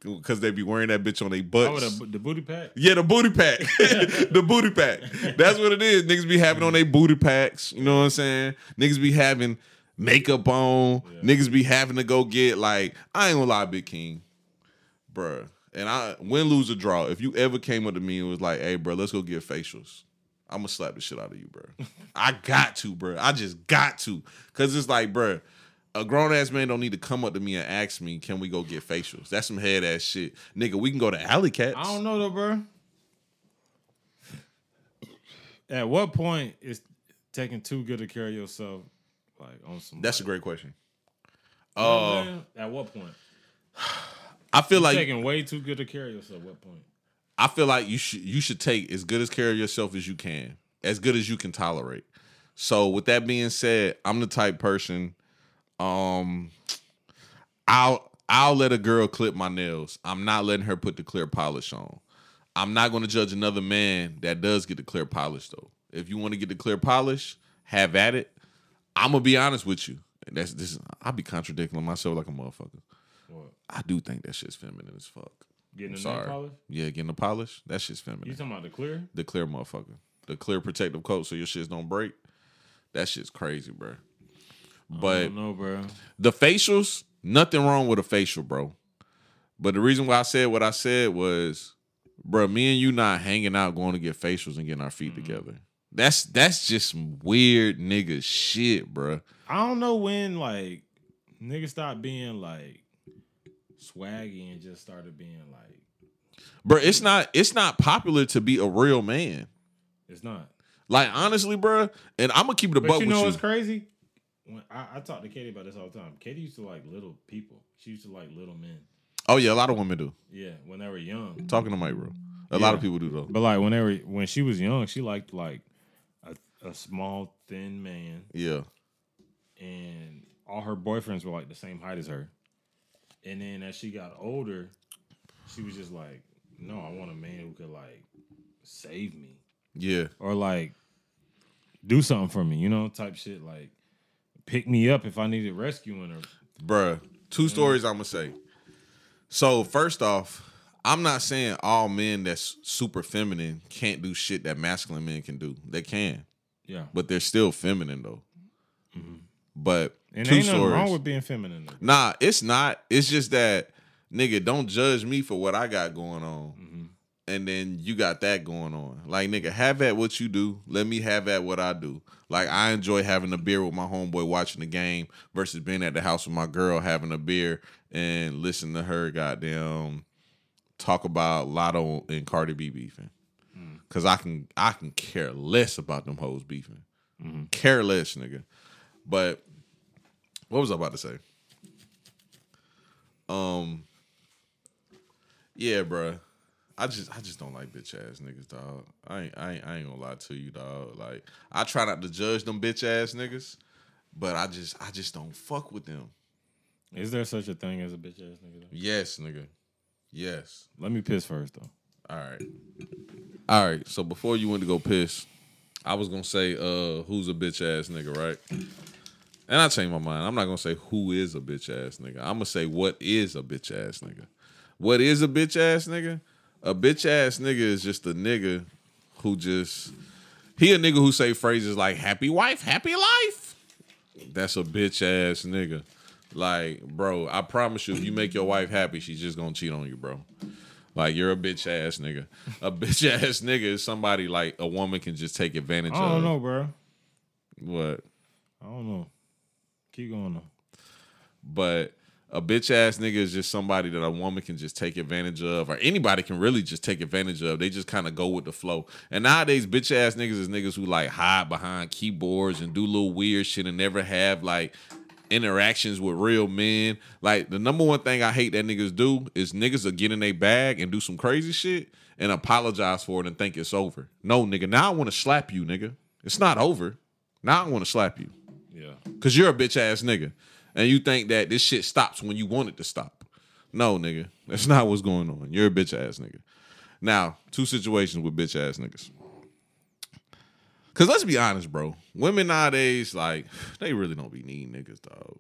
because they be wearing that bitch on their butts. Oh, the, the booty pack. Yeah, the booty pack. the booty pack. That's what it is. Niggas be having on their booty packs. You know what I'm saying? Niggas be having makeup on. Niggas be having to go get like, I ain't gonna lie, Big King. Bruh. And I win, lose, or draw. If you ever came up to me and was like, hey, bro, let's go get facials. I'm gonna slap the shit out of you, bro. I got to, bro. I just got to. Cause it's like, bro, a grown ass man don't need to come up to me and ask me, can we go get facials? That's some head ass shit. Nigga, we can go to Alley Cats. I don't know though, bro. At what point is taking too good a care of yourself, like on some? That's a great question. You know Uh? At what point? I feel like taking way too good a care of yourself. What point? I feel like you should you should take as good as care of yourself as you can, as good as you can tolerate. So with that being said, I'm the type person. Um, I'll I'll let a girl clip my nails. I'm not letting her put the clear polish on. I'm not going to judge another man that does get the clear polish though. If you want to get the clear polish, have at it. I'm gonna be honest with you. That's this. I'll be contradicting myself like a motherfucker. What? I do think that shit's feminine as fuck. Getting I'm a nail polish? Yeah, getting the polish. That shit's feminine. You talking about the clear? the clear motherfucker. The clear protective coat so your shits don't break. That shit's crazy, bro. I But don't know, bro. the facials, nothing wrong with a facial, bro. But the reason why I said what I said was, bro, me and you not hanging out going to get facials and getting our feet mm-hmm. together. That's that's just some weird nigga shit, bro. I don't know when like niggas stop being like swaggy and just started being like Bro, it's not it's not popular to be a real man. it's not. Like honestly, bro, and I'm gonna keep it a buck you with know you. what's crazy? When I, I talk to Katie about this all the time. Katie used to like little people. She used to like little men. oh yeah, a lot of women do. Yeah, when they were young. Talking to Mike, bro. A lot of people do though. But like when they were when she was young, she liked like a, a small, thin man, Yeah. and all her boyfriends were like the same height as her. And then as she got older, she was just like, "No, I want a man who could like save me Yeah. or like do something for me, you know, type shit. Like pick me up if I needed rescuing or Bruh, two stories I'm gonna say. So first off, I'm not saying all men that's super feminine can't do shit that masculine men can do. They can, yeah. but they're still feminine though. Mm-hmm. But And two ain't nothing stories. wrong with being feminine. Though. nah, it's not. It's just that nigga, don't judge me for what I got going on. Mm-hmm. And then you got that going on. Like nigga, have at what you do. Let me have at what I do. Like I enjoy having a beer with my homeboy watching the game versus being at the house with my girl having a beer and listen to her goddamn talk about Latto and Cardi B beefing. Mm. Cause I can I can care less about them hoes beefing. Mm-hmm. Care less, nigga. But what was I about to say? Um Yeah, bruh. I just I just don't like bitch ass niggas, dog. I ain't, I ain't I ain't gonna lie to you, dog. Like I try not to judge them bitch ass niggas, but I just I just don't fuck with them. Is there such a thing as a bitch ass nigga? Though? Yes, nigga. Yes. Let me piss first though. All right. All right. So before you went to go piss, I was gonna say, uh, who's a bitch ass nigga, right? And I changed my mind. I'm not gonna say who is a bitch ass nigga. I'm gonna say what is a bitch ass nigga. What is a bitch ass nigga? A bitch ass nigga is just a nigga who just he a nigga who say phrases like happy wife, happy life. That's a bitch ass nigga. Like, bro, I promise you, if you make your wife happy, she's just gonna cheat on you, bro. Like you're a bitch ass nigga. A bitch ass nigga is somebody like a woman can just take advantage of. I don't know, bro. What? I don't know. Keep going though. But a bitch ass nigga is just somebody that a woman can just take advantage of, or anybody can really just take advantage of. They just kind of go with the flow. And nowadays, bitch ass niggas is niggas who like hide behind keyboards and do little weird shit and never have like interactions with real men. Like the number one thing I hate that niggas do is niggas will get in their bag and do some crazy shit and apologize for it and think it's over. No, nigga, now I want to slap you, nigga. It's not over. Now I want to slap you. Yeah. Cause you're a bitch ass nigga. And you think that this shit stops when you want it to stop. No, nigga. That's not what's going on. You're a bitch ass nigga. Now, two situations with bitch ass niggas. Cause let's be honest, bro. Women nowadays, like, they really don't be needing niggas, dog.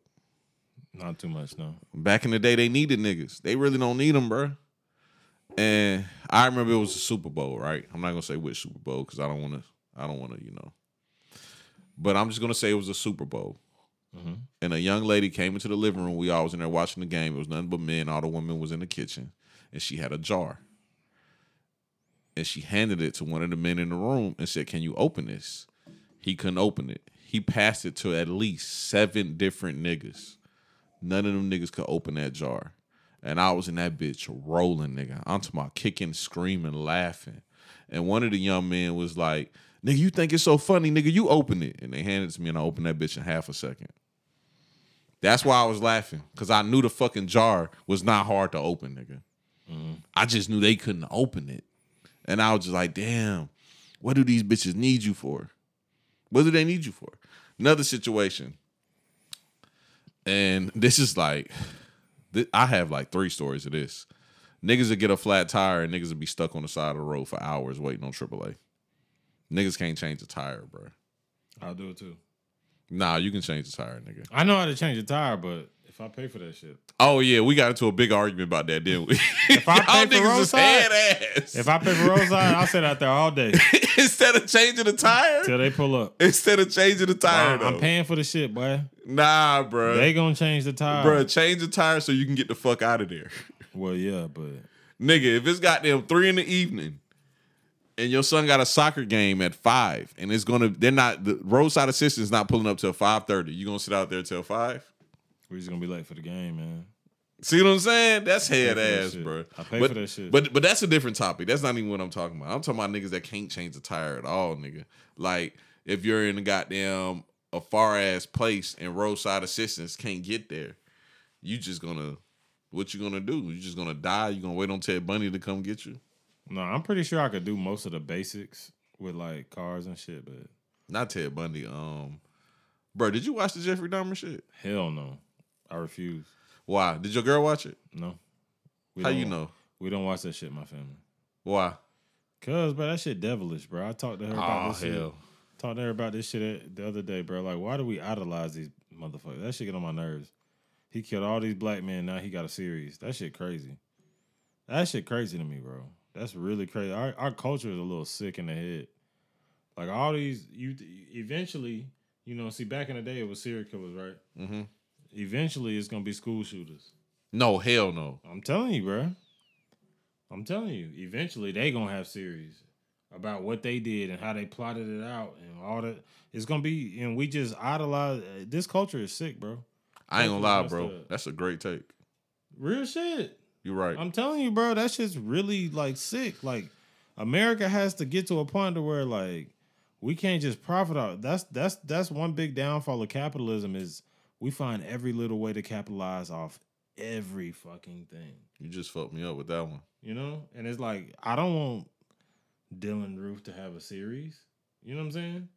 Not too much, no. Back in the day, they needed niggas. They really don't need them, bro. And I remember it was a Super Bowl, right? I'm not gonna say which Super Bowl because I don't want to. I don't want to, you know. But I'm just gonna say it was a Super Bowl. Mm-hmm. And a young lady came into the living room. We all was in there watching the game. It was nothing but men. All the women was in the kitchen, and she had a jar. And she handed it to one of the men in the room and said, "Can you open this?" He couldn't open it. He passed it to at least seven different niggas. None of them niggas could open that jar. And I was in that bitch rolling, nigga. I'm talking about kicking, screaming, laughing. And one of the young men was like, nigga, you think it's so funny, nigga, you open it. And they handed it to me and I opened that bitch in half a second. That's why I was laughing. Cause I knew the fucking jar was not hard to open, nigga. Mm-hmm. I just knew they couldn't open it. And I was just like, damn, what do these bitches need you for? What do they need you for? Another situation. And this is like, I have like three stories of this. Niggas would get a flat tire and niggas would be stuck on the side of the road for hours waiting on AAA. Niggas can't change the tire, bro. I'll do it too. Nah, you can change the tire, nigga. I know how to change a tire, but if I pay for that shit, Oh yeah, we got into a big argument about that, didn't we? If I pay for roadside- ass. if I pay for roadside, I'll sit out there all day instead of changing the tire, till they pull up. instead of changing the tire, I'm, though. I'm paying for the shit, boy. Nah, bro. They gonna change the tire, Bro, change the tire so you can get the fuck out of there. Well, yeah, but Nigga, if it's goddamn three in the evening and your son got a soccer game at five and it's gonna they're not the roadside assistance not pulling up till five thirty. You gonna sit out there till five? we're just gonna be late for the game, man. See what I'm saying? That's head for that ass, bro. I pay but, for that shit. But but that's a different topic. That's not even what I'm talking about. I'm talking about niggas that can't change the tire at all, nigga. Like if you're in a goddamn a far ass place and roadside assistance can't get there, you just gonna what you gonna do? You just gonna die? You gonna wait on Ted Bundy to come get you? No, I'm pretty sure I could do most of the basics with like cars and shit, but Not Ted Bundy. Um, bro, did you watch the Jeffrey Dahmer shit? hell no, I refuse. Why? Did your girl watch it? No, we How you know? We don't watch that shit, my family. Why? Cause, bro, that shit devilish, bro. I talked to her about Oh this shit. Talked to her about this shit the other day, bro. Like, why do we idolize these motherfuckers? That shit get on my nerves. He killed all these black men. Now he got a series. That shit crazy. That shit crazy to me, bro. That's really crazy. Our our culture is a little sick in the head. Like all these, you eventually, you know, see, back in the day it was serial killers, right? Mm-hmm. Eventually, it's gonna be school shooters. No, hell no. I'm telling you, bro. I'm telling you. Eventually, they gonna have series about what they did and how they plotted it out and all that. It's gonna be, and we just idolize. This culture is sick, bro. I ain't gonna lie, bro. up. That's a great take. Real shit. You're right. I'm telling you, bro. That shit's really like sick. Like America has to get to a point to where like we can't just profit out. That's that's that's one big downfall of capitalism is we find every little way to capitalize off every fucking thing. You just fucked me up with that one. You know? And it's like, I don't want Dylann Roof to have a series. You know what I'm saying?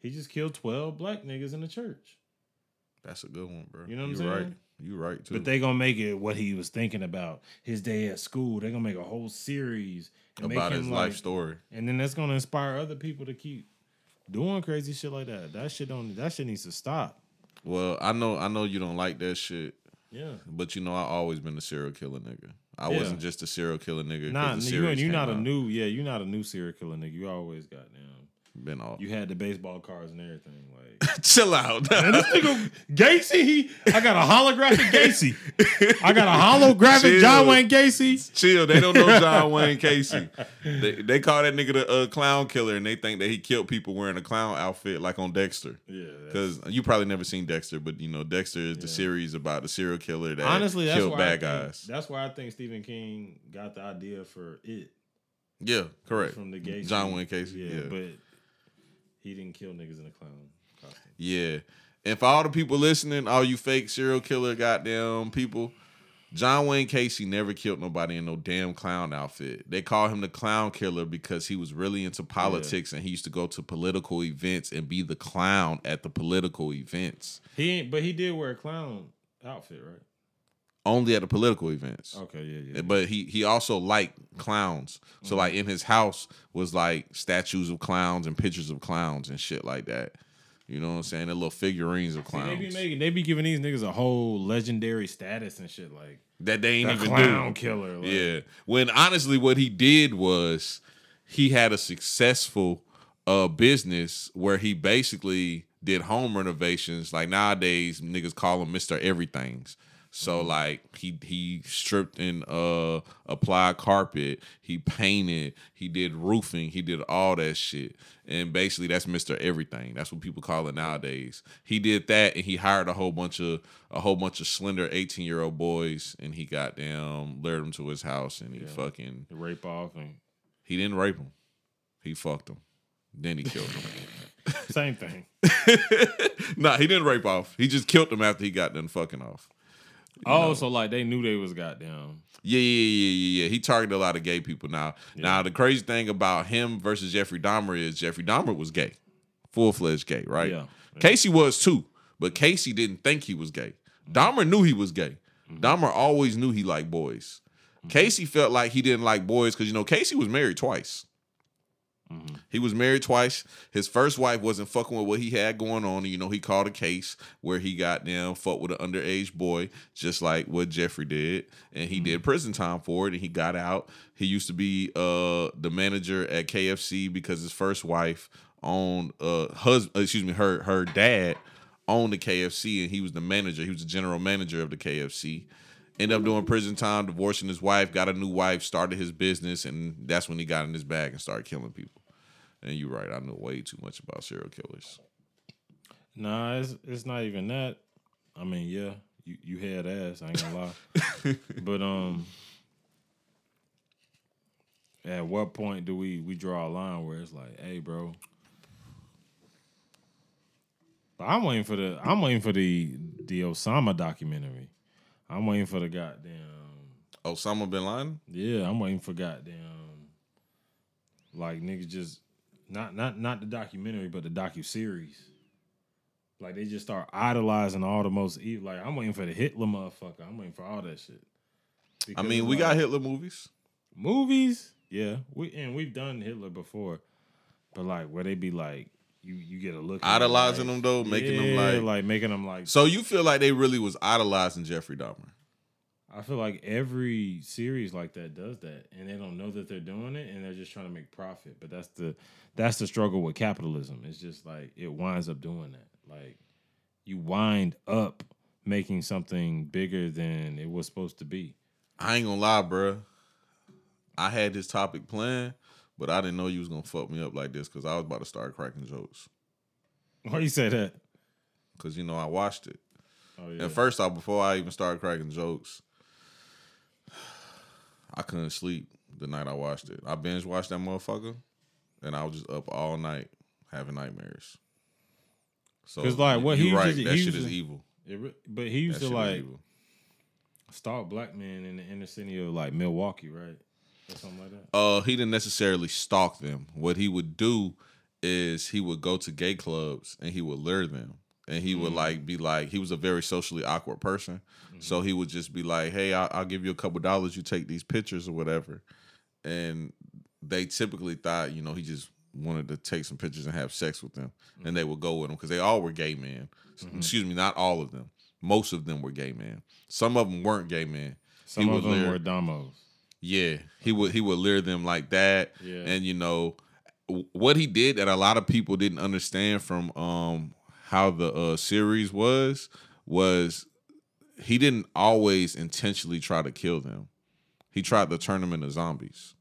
He just killed 12 black niggas in the church. That's a good one, bro. You know what I'm saying? right. You right too. But they gonna make it what he was thinking about his day at school. They're gonna make a whole series about his him life story. and then that's gonna inspire other people to keep doing crazy shit like that. That shit don't. That shit needs to stop. Well, I know, I know you don't like that shit, Yeah. but you know, I always been a serial killer nigga. I Yeah. wasn't just a serial killer nigga. Nah, the you series you came not a new. Yeah, you're not a new serial killer nigga. You always got them. Been off. You had the baseball cards and everything. Like Chill out. And this nigga Gacy, he I got a holographic Gacy. I got a holographic Chill. John Wayne Gacy. Chill. They don't know John Wayne Gacy. They, they call that nigga the uh, clown killer, and they think that he killed people wearing a clown outfit, like on Dexter. Yeah. Because you probably never seen Dexter, but you know Dexter is the series about the serial killer that Honestly, that's killed bad think, guys. That's why I think Stephen King got the idea for it Yeah, correct. from the Gacy. John Wayne Gacy. Yeah, Yeah, but he didn't kill niggas in a clown costume. yeah. And for all the people listening, all you fake serial killer goddamn people, John Wayne Gacy never killed nobody in no damn clown outfit. They call him the clown killer because he was really into politics and he used to go to political events and be the clown at the political events. He ain't, but he did wear a clown outfit, right? Only at the political events. Okay, yeah, yeah. But he he also liked clowns. So like in his house was like statues of clowns and pictures of clowns and shit like that. You know what I'm saying? The little figurines of See, clowns they be making, they be giving these niggas a whole legendary status and shit like that they ain't the even clown do. killer. Like, Yeah. When honestly, what he did was he had a successful uh business where he basically did home renovations. Like nowadays, niggas call him Mister Everything's. So like he he stripped and uh applied carpet, he painted, he did roofing, he did all that shit. And basically that's Mr. Everything. That's what people call it nowadays. He did that and he hired a whole bunch of a whole bunch of slender 18 year old boys and he got them lured them to his house and he fucking the rape off and he didn't rape them. He fucked them. Then he killed them. same thing. nah, he didn't rape off. He just killed them after he got done fucking off. Oh, so like they knew they was goddamn. Yeah, yeah, yeah, yeah, yeah. He targeted a lot of gay people. Now, now the crazy thing about him versus Jeffrey Dahmer is Jeffrey Dahmer was gay, full fledged gay, right? Yeah. Gacy was too, but Gacy didn't think he was gay. Dahmer knew he was gay. Mm-hmm. Dahmer always knew he liked boys. Mm-hmm. Gacy felt like he didn't like boys because you know Gacy was married twice. He was married twice. His first wife wasn't fucking with what he had going on. And, you know, he called a case where he got down, fucked with an underage boy, just like what Jeffrey did. And he did prison time for it and he got out. He used to be uh the manager at KFC because his first wife owned uh husband excuse me, her her dad owned the KFC and he was the manager. He was the general manager of the KFC. Ended up doing prison time, divorcing his wife, got a new wife, started his business, and that's when he got in his bag and started killing people. And you're right, I know way too much about serial killers. Nah, it's it's not even that. I mean, yeah, you you had ass. I ain't gonna lie, but um, at what point do we we draw a line where it's like, hey, bro? But I'm waiting for the I'm waiting for the the Osama documentary. I'm waiting for the goddamn Osama bin Laden? yeah. I'm waiting for goddamn like niggas just not not not the documentary, but the docu series. Like they just start idolizing all the most evil. Like I'm waiting for the Hitler motherfucker. I'm waiting for all that shit. I mean, we like, got Hitler movies. movies. Yeah, we and we've done Hitler before, but like where they be like you you get a look at Idolizing like, them, though, making them, like- like making them like. So you feel like they really was idolizing Jeffrey Dahmer? I feel like every series like that does that, and they don't know that they're doing it, and they're just trying to make profit. But that's the that's the struggle with capitalism. It's just like it winds up doing that. Like you wind up making something bigger than it was supposed to be. I ain't gonna lie, bruh. I had this topic planned, but I didn't know you was gonna fuck me up like this because I was about to start cracking jokes. Why you say that? Cause you know I watched it. Oh yeah. And first off, before I even started cracking jokes, I couldn't sleep the night I watched it. I binge watched that motherfucker, and I was just up all night having nightmares. So, 'Cause, like, what he right? used to- that he shit is to- evil. It but he used That to like stalk black men in the inner city of like Milwaukee, right? Something like that. Uh, he didn't necessarily stalk them. What he would do is he would go to gay clubs and he would lure them. And he would mm-hmm. like be like he was a very socially awkward person, mm-hmm. so he would just be like, "Hey, I'll, I'll give you a couple dollars. You take these pictures or whatever." And they typically thought, you know, he just wanted to take some pictures and have sex with them, and they mm-hmm. would go with him because they all were gay men. Excuse me, not all of them. Most of them were gay men. Some of them weren't gay men. Some he of them lure- were damos. Yeah, he would he would lure them like that, Yeah. and you know what he did that a lot of people didn't understand from um how the uh, series was was he didn't always intentionally try to kill them. He tried to turn them into zombies.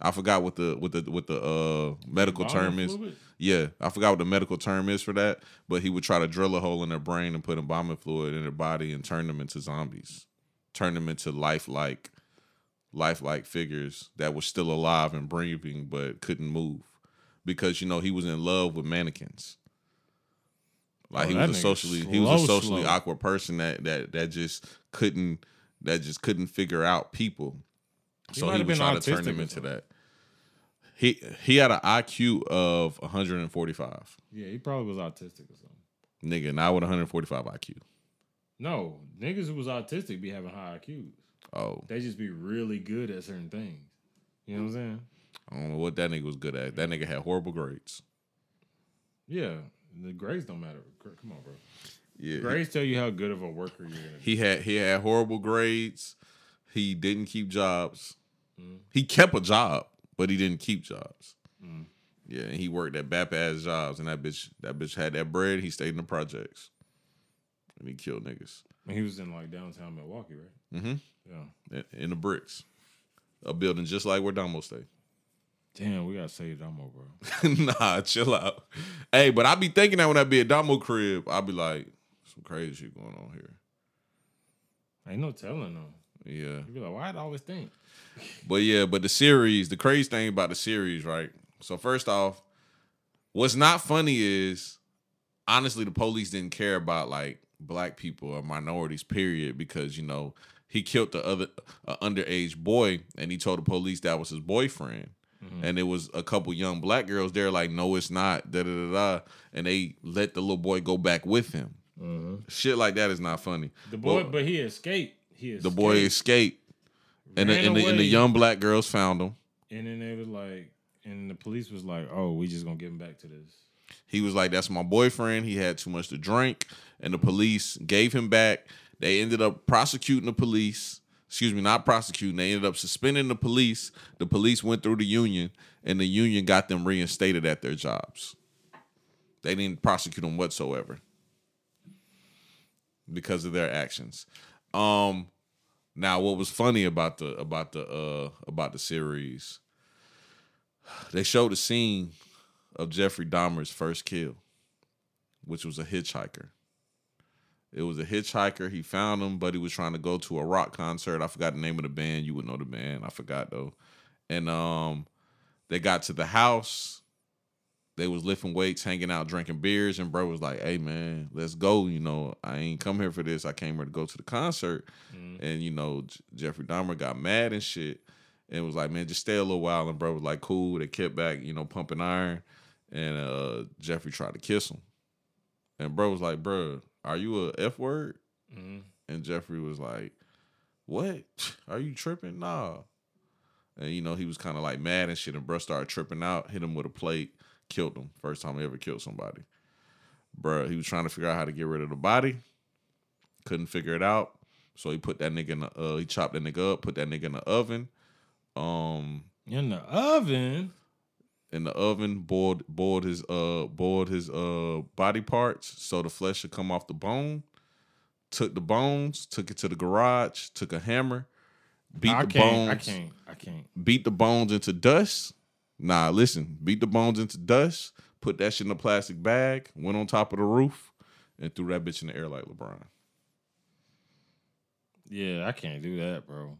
I forgot what the what the what the uh medical term is. Fluid? Yeah, I forgot what the medical term is for that, but he would try to drill a hole in their brain and put embalming fluid in their body and turn them into zombies, turn them into lifelike, lifelike figures that were still alive and breathing but couldn't move, because you know he was in love with mannequins. Like Oh, he was a socially he was a socially slow. awkward person that that that just couldn't that just couldn't figure out people. He So he, was would been try to turn them into that. He he had an IQ of 145. Yeah, he probably was autistic or something. Nigga, not with 145 IQ. No, niggas who was autistic be having high IQs. Oh, They just be really good at certain things. You know what I'm saying? I don't know what that nigga was good at. That nigga had horrible grades. Yeah. The grades don't matter. Come on, bro. Yeah, Grades tell you how good of a worker you're gonna be. he had he had horrible grades. He didn't keep jobs. He kept a job, but he didn't keep jobs. Yeah, and he worked at bap ass jobs, and that bitch that bitch had that bread. He stayed in the projects, and he killed niggas And he was in like downtown Milwaukee, right? Mhm. Yeah. in, the bricks, a building just like where Damo stayed. Damn, we gotta save Damo, bro. nah, chill out. Hey, but I be thinking that when I be at Damo crib, I be like, some crazy shit going on here. Ain't no telling though. Yeah. You be like, why I always think? But yeah, but the series, the crazy thing about the series, right? So first off, what's not funny is honestly the police didn't care about like black people or minorities, period, because you know he killed the other uh, underage boy, and he told the police that was his boyfriend. And it was a couple young black girls there, like, no, it's not, da da da da. And they let the little boy go back with him. Shit like that is not funny. The boy, But but he escaped. He escaped. the boy escaped, and the, and, the, and the young black girls found him. And then they was like, and the police was like, oh, we just gonna get him back to this. He was like, "That's my boyfriend. He had too much to drink," and the police gave him back. They ended up prosecuting the police. Excuse me, not prosecuting. They ended up suspending the police. The police went through the union, and the union got them reinstated at their jobs. They didn't prosecute them whatsoever because of their actions. Um, now, what was funny about the about the uh about the series? They showed a scene of Jeffrey Dahmer's first kill, which was a hitchhiker. It was a hitchhiker. He found him, but he was trying to go to a rock concert. I forgot the name of the band. You would know the band. I forgot though. And um, they got to the house. They was lifting weights, hanging out, drinking beers, and bro was like, "Hey man, let's go. You know, I ain't come here for this. I came here to go to the concert." And you know, J- Jeffrey Dahmer got mad and shit, and was like, "Man, just stay a little while." And bro was like, "Cool." They kept back, you know, pumping iron, and uh Jeffrey tried to kiss him, and bro was like, "Bro, are you a f word?" And Jeffrey was like, "What? Are you tripping? Nah." And you know, he was kind of like mad and shit, and bro started tripping out, hit him with a plate, killed him. First time he ever killed somebody. Bruh, he was trying to figure out how to get rid of the body. Couldn't figure it out. So he put that nigga in the uh he chopped that nigga up, put that nigga in the oven. Um In the oven. In the oven, boiled boiled his uh boiled his uh body parts so the flesh should come off the bone. Took the bones, took it to the garage, took a hammer, beat I the can't. bones, I can't. I can't. beat the bones into dust. Nah, listen, beat the bones into dust, put that shit in a plastic bag, went on top of the roof, and threw that bitch in the air like LeBron. Yeah, I can't do that, bro.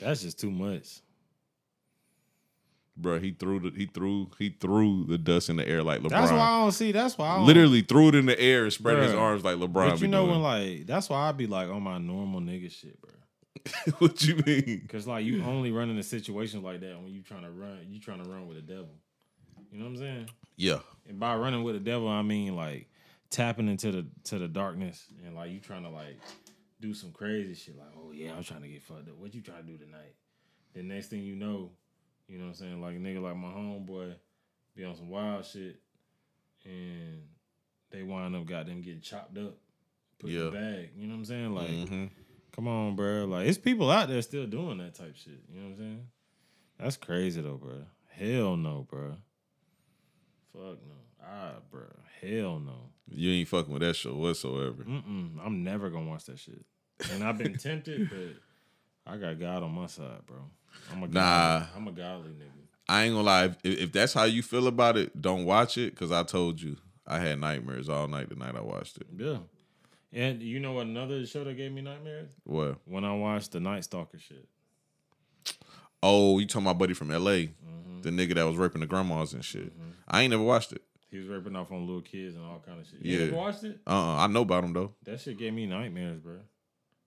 That's just too much. Bro, he threw the he threw he threw the dust in the air like LeBron. That's why I don't see. That's why I don't, Literally threw it in the air and spread his arms like LeBron. But you know doing. when like that's why I be like on my normal nigga shit, bro. what you mean? Cause like you only run into situations like that when you trying to run. You trying to run with the devil. You know what I'm saying? Yeah, And by running with the devil, I mean like tapping into the to the darkness and like you trying to like do some crazy shit. Like, oh yeah, I'm trying to get fucked up. What you trying to do tonight? The next thing you know, you know what I'm saying? Like a nigga like my homeboy be on some wild shit and they wind up got them getting chopped up, put in Yeah. the bag. You know what I'm saying? Like, Mhm. come on, bro. Like, it's people out there still doing that type shit. You know what I'm saying? That's crazy though, bro. Hell no, bro. Fuck no. Ah, bro. Hell no. you ain't fucking with that show whatsoever. Mm-mm. I'm never gonna watch that shit. And I've been tempted, but I got God on my side, bro. I'm a Nah. godly, I'm a godly nigga. I ain't gonna lie. If, if that's how you feel about it, don't watch it. Cause I told you I had nightmares all night the night I watched it. Yeah. And you know what another show that gave me nightmares? What? When I watched the Night Stalker shit. Oh, you talking about buddy from L.A. Mm-hmm. The nigga that was raping the grandmas and shit. I ain't never watched it. He was raping off on little kids and all kind of shit. You Yeah. ever watched it? Uh, uh I know about him though. That shit gave me nightmares, bro.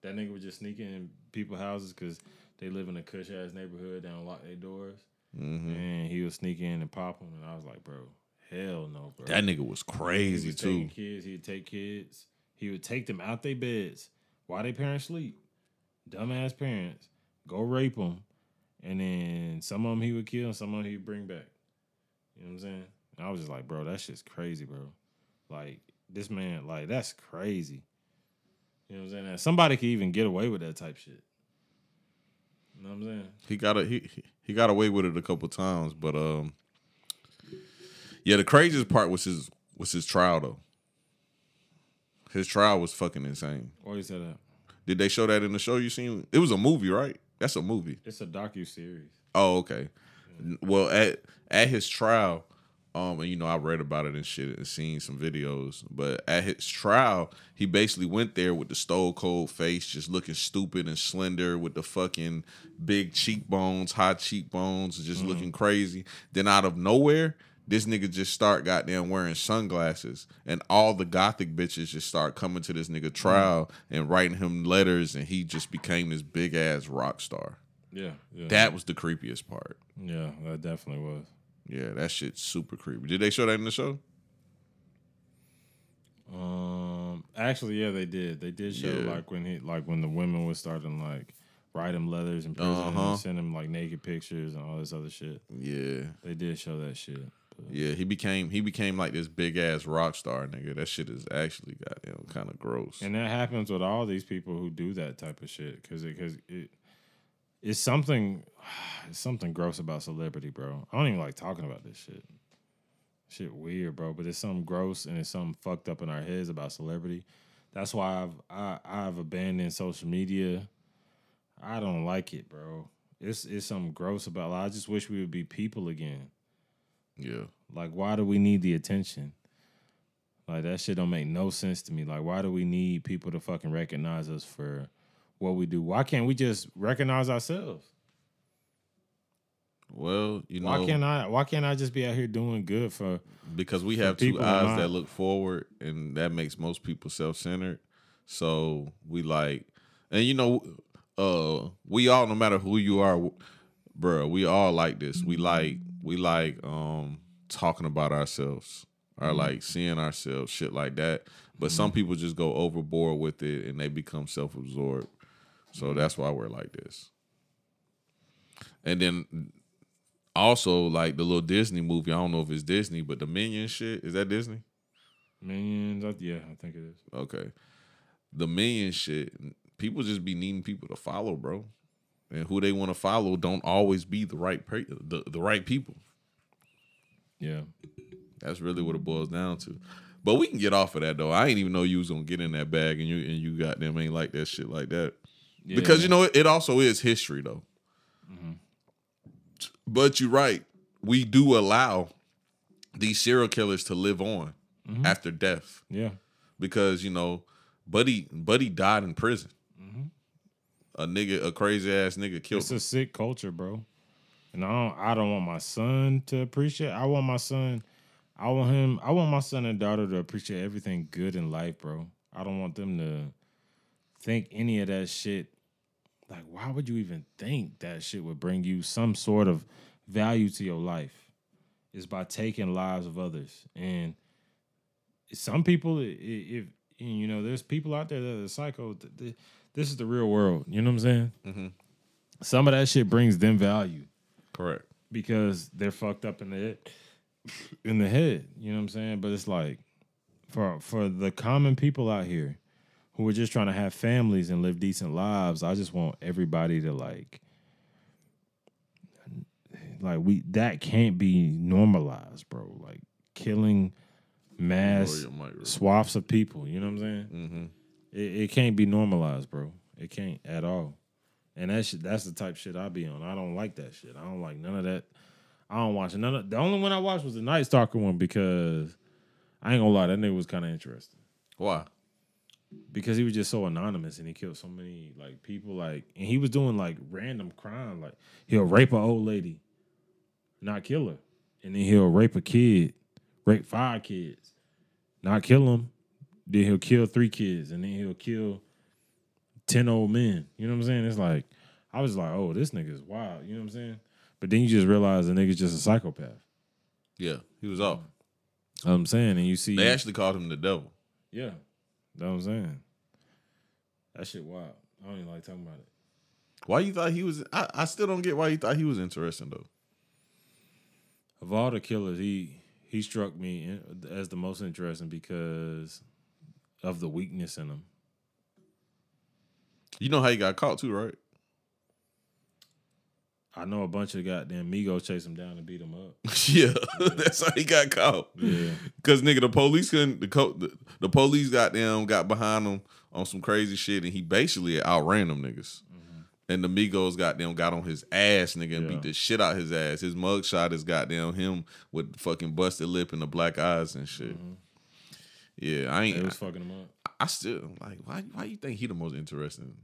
That nigga was just sneaking in people's houses because they live in a cush ass neighborhood. They don't lock their doors, hmm and he would sneak in and pop them. And I was like, bro, hell no, bro. That nigga was crazy was too. kids. He'd take kids. He would take them out their beds while their parents sleep. Dumbass parents go rape them, and then some of them he would kill, and some of them he'd bring back. You know what I'm saying? And I was just like, bro, that shit's crazy, bro. Like this man, like that's crazy. You know what I'm saying? Somebody could even get away with that type shit. You know what I'm saying? He got a he he- got away with it a couple times, but um, yeah, the craziest part was his was his trial though. His trial was fucking insane. Why you say that? Did they show that in the show you seen? It was a movie, right? That's a movie. It's a docu series. Oh, okay. Well, at at his trial, um, and you know I read about it and shit and seen some videos, but at his trial, he basically went there with the stone cold face, just looking stupid and slender with the fucking big cheekbones, high cheekbones, just looking crazy. Then out of nowhere, this nigga just start goddamn wearing sunglasses, and all the gothic bitches just start coming to this nigga trial and writing him letters, and he just became this big ass rock star. Yeah, yeah, That was the creepiest part. yeah, that definitely was. Yeah, that shit's super creepy. Did they show that in the show? Um, actually, yeah, they did. They did show Yeah. like when he, like when the women was starting like write him letters in prison Uh-huh. and send him like naked pictures and all this other shit. Yeah. They did show that shit. But, Yeah, he became he became like this big ass rock star nigga. That shit is actually goddamn kind of gross. And that happens with all these people who do that type of shit because it, cause it it's something it's something gross about celebrity, bro. I don't even like talking about this shit. Shit weird, bro. But it's something gross and it's something fucked up in our heads about celebrity. That's why I've I, I've abandoned social media. I don't like it, bro. It's it's something gross about. I just wish we would be people again. yeah. Like, why do we need the attention? Like that shit don't make no sense to me. Like, why do we need people to fucking recognize us for what we do? Why can't we just recognize ourselves? Well, you know, Why can't I? Why can't I just be out here doing good for? because we have two eyes that look forward, and that makes most people self centered. So we like, and you know, uh, we all, no matter who you are, bruh, we all like this. We like, we like, um, talking about ourselves, or Mm-hmm. like seeing ourselves, shit like that. But some people just go overboard with it, and they become self absorbed. So that's why we're like this. And then also like the little Disney movie. I don't know if it's Disney, but the Minion shit is that Disney? Minions, I- yeah, I think it is. Okay, the Minion shit. People just be needing people to follow, bro, and who they want to follow don't always be the right the the right people. Yeah, That's really what it boils down to. But we can get off of that though. I ain't even know you was gonna get in that bag, and you and you got them ain't like that shit like that. Yeah. because you know it, it also is history though. Mm-hmm. But you're right. We do allow these serial killers to live on mm-hmm. after death yeah, because you know, Buddy Buddy died in prison. Mm-hmm. A nigga, a crazy ass nigga killed it's him. a sick culture, bro. And I don't, I don't want my son to appreciate. I want my son. I want him. I want my son and daughter to appreciate everything good in life, bro. I don't want them to think any of that shit. Like, why would you even think that shit would bring you some sort of value to your life? Is by taking lives of others. And some people, if you know, there's people out there that are psycho. th- th- This is the real world. You know what I'm saying? Mm-hmm. Some of that shit brings them value Correct. because they're fucked up in the head. In the head, you know what I'm saying? But it's like for for the common people out here who are just trying to have families and live decent lives, I just want everybody to like like we that can't be normalized, bro. Like killing mass Lower your mic, bro. swaths of people, you know what I'm saying? Mm-hmm. It, it can't be normalized, bro. It can't at all. And that shit, that's the type shit I be on. I don't like that shit. I don't like none of that. I don't watch none of. The only one I watched was the Night Stalker one because I ain't gonna lie, that nigga was kind of interesting Why? Because he was just so anonymous and he killed so many like people. Like, and he was doing like random crime. Like he'll rape an old lady, not kill her, and then he'll rape a kid, rape five kids, not kill them. Then he'll kill three kids, and then he'll kill ten old men. You know what I'm saying? It's like I was like, oh, this nigga is wild. You know what I'm saying? But then you just realize the nigga's just a psychopath. Yeah, he was off. You know what I'm saying, and you see, They actually called him the devil. yeah, know what I'm saying. That shit wild. I don't even like talking about it. Why you thought he was? I, I still don't get why you thought he was interesting though. Of all the killers, he he he struck me as the most interesting because of the weakness in him. You know how he got caught too, right? I know a bunch of goddamn Migos chase him down and beat him up. yeah, that's how he got caught. Yeah. Cause nigga, the police couldn't. The, co- the the police got them, got behind him on some crazy shit, and he basically outran them niggas. Mm-hmm. And the Migos got them, got on his ass, nigga, and Yeah. beat the shit out his ass. His mugshot is goddamn him with fucking busted lip and the black eyes and shit. Mm-hmm. Yeah, I ain't. They was fucking him up. I still like why why you think he the most interesting?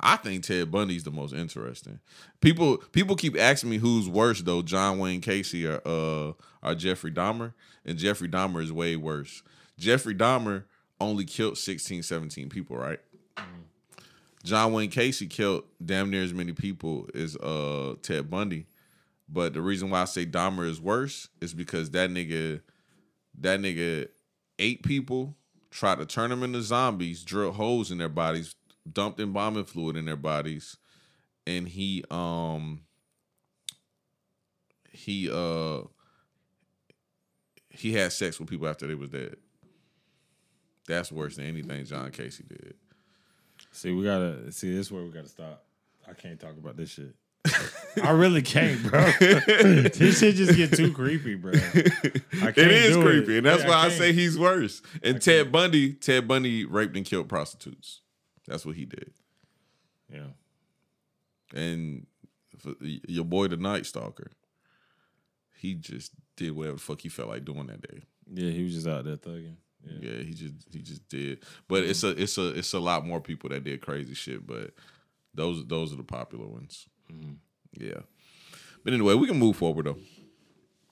I think Ted Bundy's the most interesting. People people keep asking me who's worse though, John Wayne Gacy or uh or Jeffrey Dahmer, and Jeffrey Dahmer is way worse. Jeffrey Dahmer only killed 16, 17 people, right? John Wayne Gacy killed damn near as many people as uh Ted Bundy. But the reason why I say Dahmer is worse is because that nigga that nigga ate people, tried to turn them into zombies, drilled holes in their bodies, dumped embalming fluid in their bodies, and he um he uh he had sex with people after they was dead. That's worse than anything John Gacy did. See, we gotta see this is where we gotta stop. I can't talk about this shit. I really can't, bro. this shit just get too creepy, bro. I can't It is creepy, it. and that's why I, can't. say he's worse. And Ted Bundy, Ted Bundy raped and killed prostitutes. That's what he did. Yeah. And for your boy, the Night Stalker, he just did whatever the fuck he felt like doing that day. Yeah, he was just out there thugging. Yeah. Yeah, he just he just did. But it's a it's a it's a lot more people that did crazy shit. But those those are the popular ones. Mm-hmm. Yeah. But anyway, we can move forward though.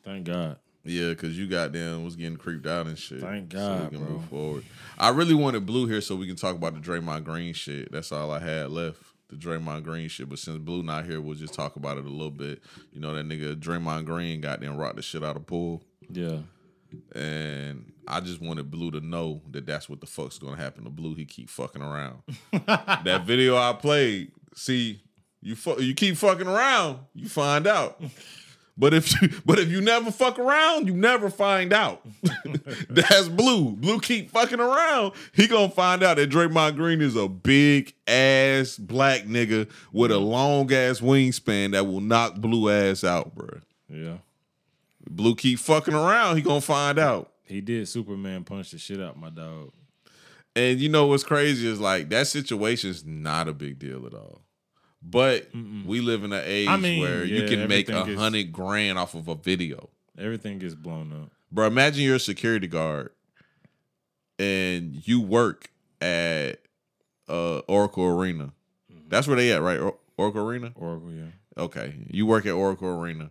Thank God. Yeah, because you got goddamn was getting creeped out and shit. Thank so God, we can bro. move forward. I really wanted Blue here so we can talk about the Draymond Green shit. That's all I had left. The Draymond Green shit. But since Blue not here, we'll just talk about it a little bit. You know, that nigga Draymond Green got goddamn rocked the shit out of Poole. Yeah. And I just wanted Blue to know that that's what the fuck's gonna happen to Blue. He keep fucking around. that video I played, see, you fu- you keep fucking around, you find out. But if you but if you never fuck around, you never find out. that's Blue. Blue keep fucking around. He gonna find out that Draymond Green is a big ass black nigga with a long ass wingspan that will knock Blue ass out, bro. Yeah. Blue keep fucking around, he gonna find out. He did Superman punch the shit out my dog. And you know what's crazy is like that situation is not a big deal at all. But we live in an age I mean, where you can make a gets- hundred grand off of a video. Everything gets blown up. Bro, imagine you're a security guard and you work at uh, Oracle Arena. That's where they at, right? Or- Oracle Arena? Oracle, yeah. Okay. You work at Oracle Arena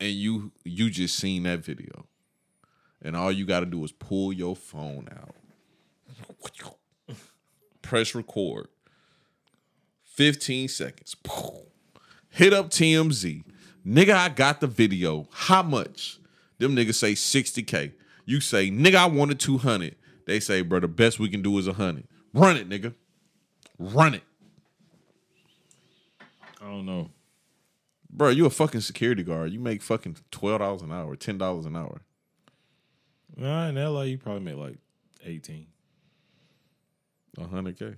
and you you just seen that video. And all you got to do is pull your phone out. Press record. 15 seconds. Hit up TMZ. Nigga, I got the video. How much? Them niggas say 60K. You say, nigga, I wanted 200. They say, bro, the best we can do is 100. Run it, nigga. Run it. I don't know. Bro, you a fucking security guard. You make fucking twelve dollars an hour, ten dollars an hour. Nah, in LA, you probably make like 18. hundred K.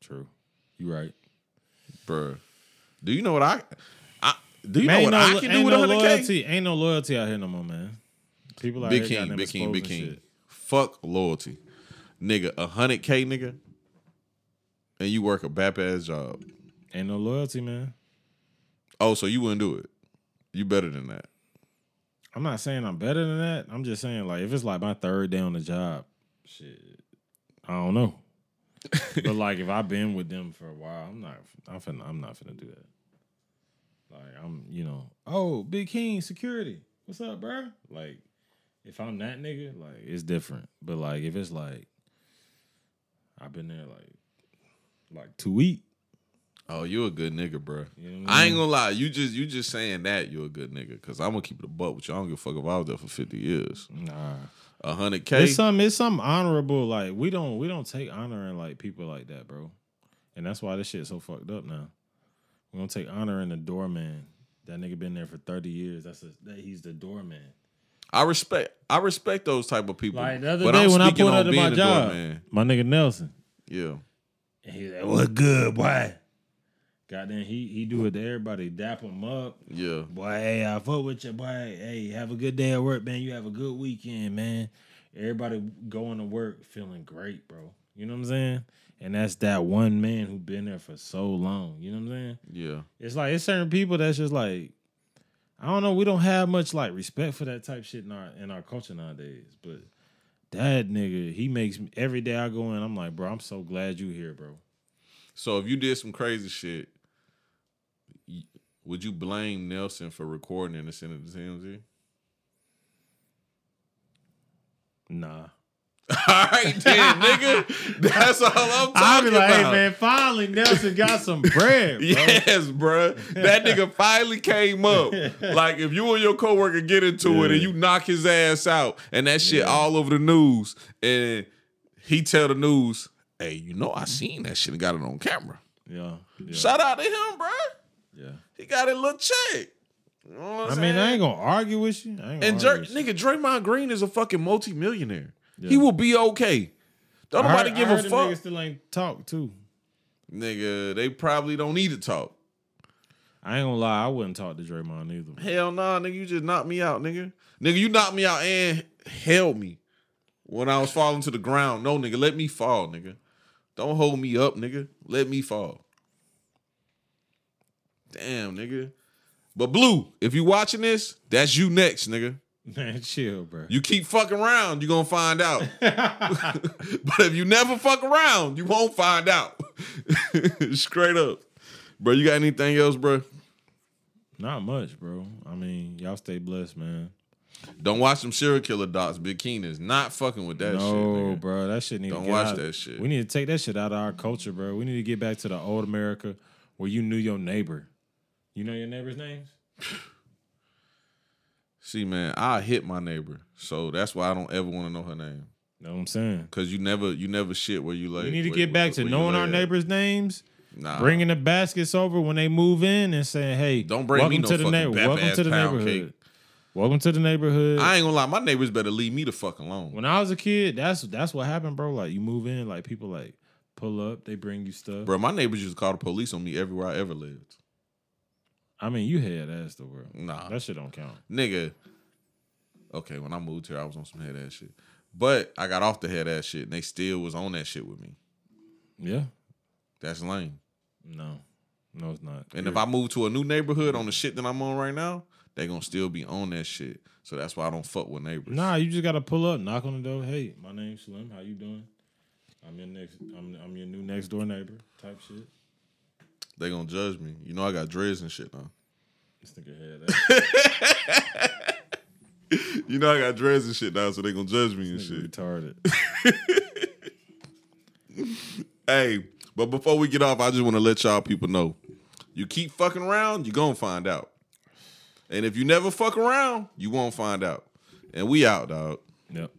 True. You right. Bro. Do you know what I I do you Man, know ain't what no, I can do with no hundred K? loyalty. Ain't no loyalty out here no more, man. People out Big here King, Big King, Big King. shit. Fuck loyalty. Nigga, a hundred K nigga. And you work a bap ass job. Ain't no loyalty, man. Oh, so you wouldn't do it. You better than that. I'm not saying I'm better than that. I'm just saying like if it's like my third day on the job, shit, I don't know. But like if I've been with them for a while, I'm not. I'm finna, I'm not finna do that. Like I'm, you know, oh Big King security, what's up, bro? Like if I'm that nigga, like it's different. But like if it's like I've been there like like two weeks. Oh, you a good nigga, bro. You know I I ain't gonna lie. You just you just saying that you a good nigga. Cause I'm gonna keep it a butt with you. I don't give a fuck if I was there for 50 years. Nah. A hundred K. It's some it's some honorable like we don't we don't take honor in like people like that, bro. And that's why this shit's so fucked up now. We don't take honor in the doorman. That nigga been there for thirty years. That's a, that he's the doorman. I respect I respect those type of people. Like the other but day I'm when I speaking pulled up to my job, doorman. my nigga Nelson, Yeah. and he was like, "What good, boy?" Goddamn, he he do it to everybody, dap him up. Yeah. Boy, hey, I fuck with you, boy. Hey, have a good day at work, man. You have a good weekend, man. Everybody going to work feeling great, bro. You know what I'm saying? And that's that one man who been there for so long. You know what I'm saying? Yeah. It's like it's certain people that's just like, I don't know. We don't have much like respect for that type shit in our in our culture nowadays. But that nigga, he makes me every day I go in. I'm like, bro, I'm so glad you here, bro. So if you did some crazy shit, would you blame Nelson for recording and sending it to TMZ? Nah. All right, then, nigga. That's all I'm talking I'll be like, about. hey man, finally Nelson got some bread, bro. Yes, bruh. That nigga finally came up. Like if you and your coworker get into it and you knock his ass out and that shit Yeah. all over the news and he tell the news, hey, you know I seen that shit and got it on camera. Yeah. yeah, Shout out to him, bruh. yeah. He got a little check. You know I I'm mean, I ain't gonna argue with you. I ain't And argue with you. nigga, Draymond Green is a fucking multimillionaire. Yeah. He will be okay. Don't I nobody heard- give I a heard the fuck. Still ain't talk too. Nigga, they probably don't need to talk. I ain't gonna lie, I wouldn't talk to Draymond either. Hell nah, nigga, you just knocked me out, nigga. Nigga, you knocked me out and held me when I was falling to the ground. No, nigga, let me fall, nigga. Don't hold me up, nigga. Let me fall. Damn, nigga. But Blue, if you watching this, that's you next, nigga. Man, chill, bro. You keep fucking around, you gonna find out. but if you never fuck around, you won't find out. Straight up. Bro, you got anything else, bro? Not much, bro. I mean, y'all stay blessed, man. Don't watch them serial killer docs. Big Keen is not fucking with that no, shit. nigga. bro, that shit need Don't watch out. that shit. We need to take that shit out of our culture, bro. We need to get back to the old America where you knew your neighbor. You know your neighbor's names? See, man, I hit my neighbor, so that's why I don't ever want to know her name. Know what I'm saying? Cause you never, you never shit where you lay. we need to where- get back where- to where knowing our neighbors' names, Nah, bringing the baskets over when they move in, and saying, "Hey, Don't bring welcome me no to the fucking neighbor. Welcome to the neighborhood. cake. Welcome to the neighborhood." I ain't gonna lie. My neighbors better leave me the fuck alone. when I was a kid, that's that's what happened, bro. Like you move in, like people like pull up, they bring you stuff. Bro, my neighbors used to call the police on me everywhere I ever lived. I mean, you had ass the world. Nah, That shit don't count. nigga. Okay, when I moved here, I was on some head ass shit, but I got off the head ass shit, and they still was on that shit with me. Yeah. That's lame. No. No, it's not. And if I move to a new neighborhood on the shit that I'm on right now, they gonna still be on that shit. So that's why I don't fuck with neighbors. Nah, you just gotta pull up, knock on the door. Hey, my name's Slim. How you doing? I'm your next. I'm I'm your new next door neighbor. Type shit. They gonna judge me. You know I got dreads and shit now. This nigga had that. You know I got dreads and shit now, so they gonna judge me and shit. retarded. Hey, but before we get off, I just want to let y'all people know. You keep fucking around, you gonna find out. And if you never fuck around, you won't find out. And we out, dog. Yep.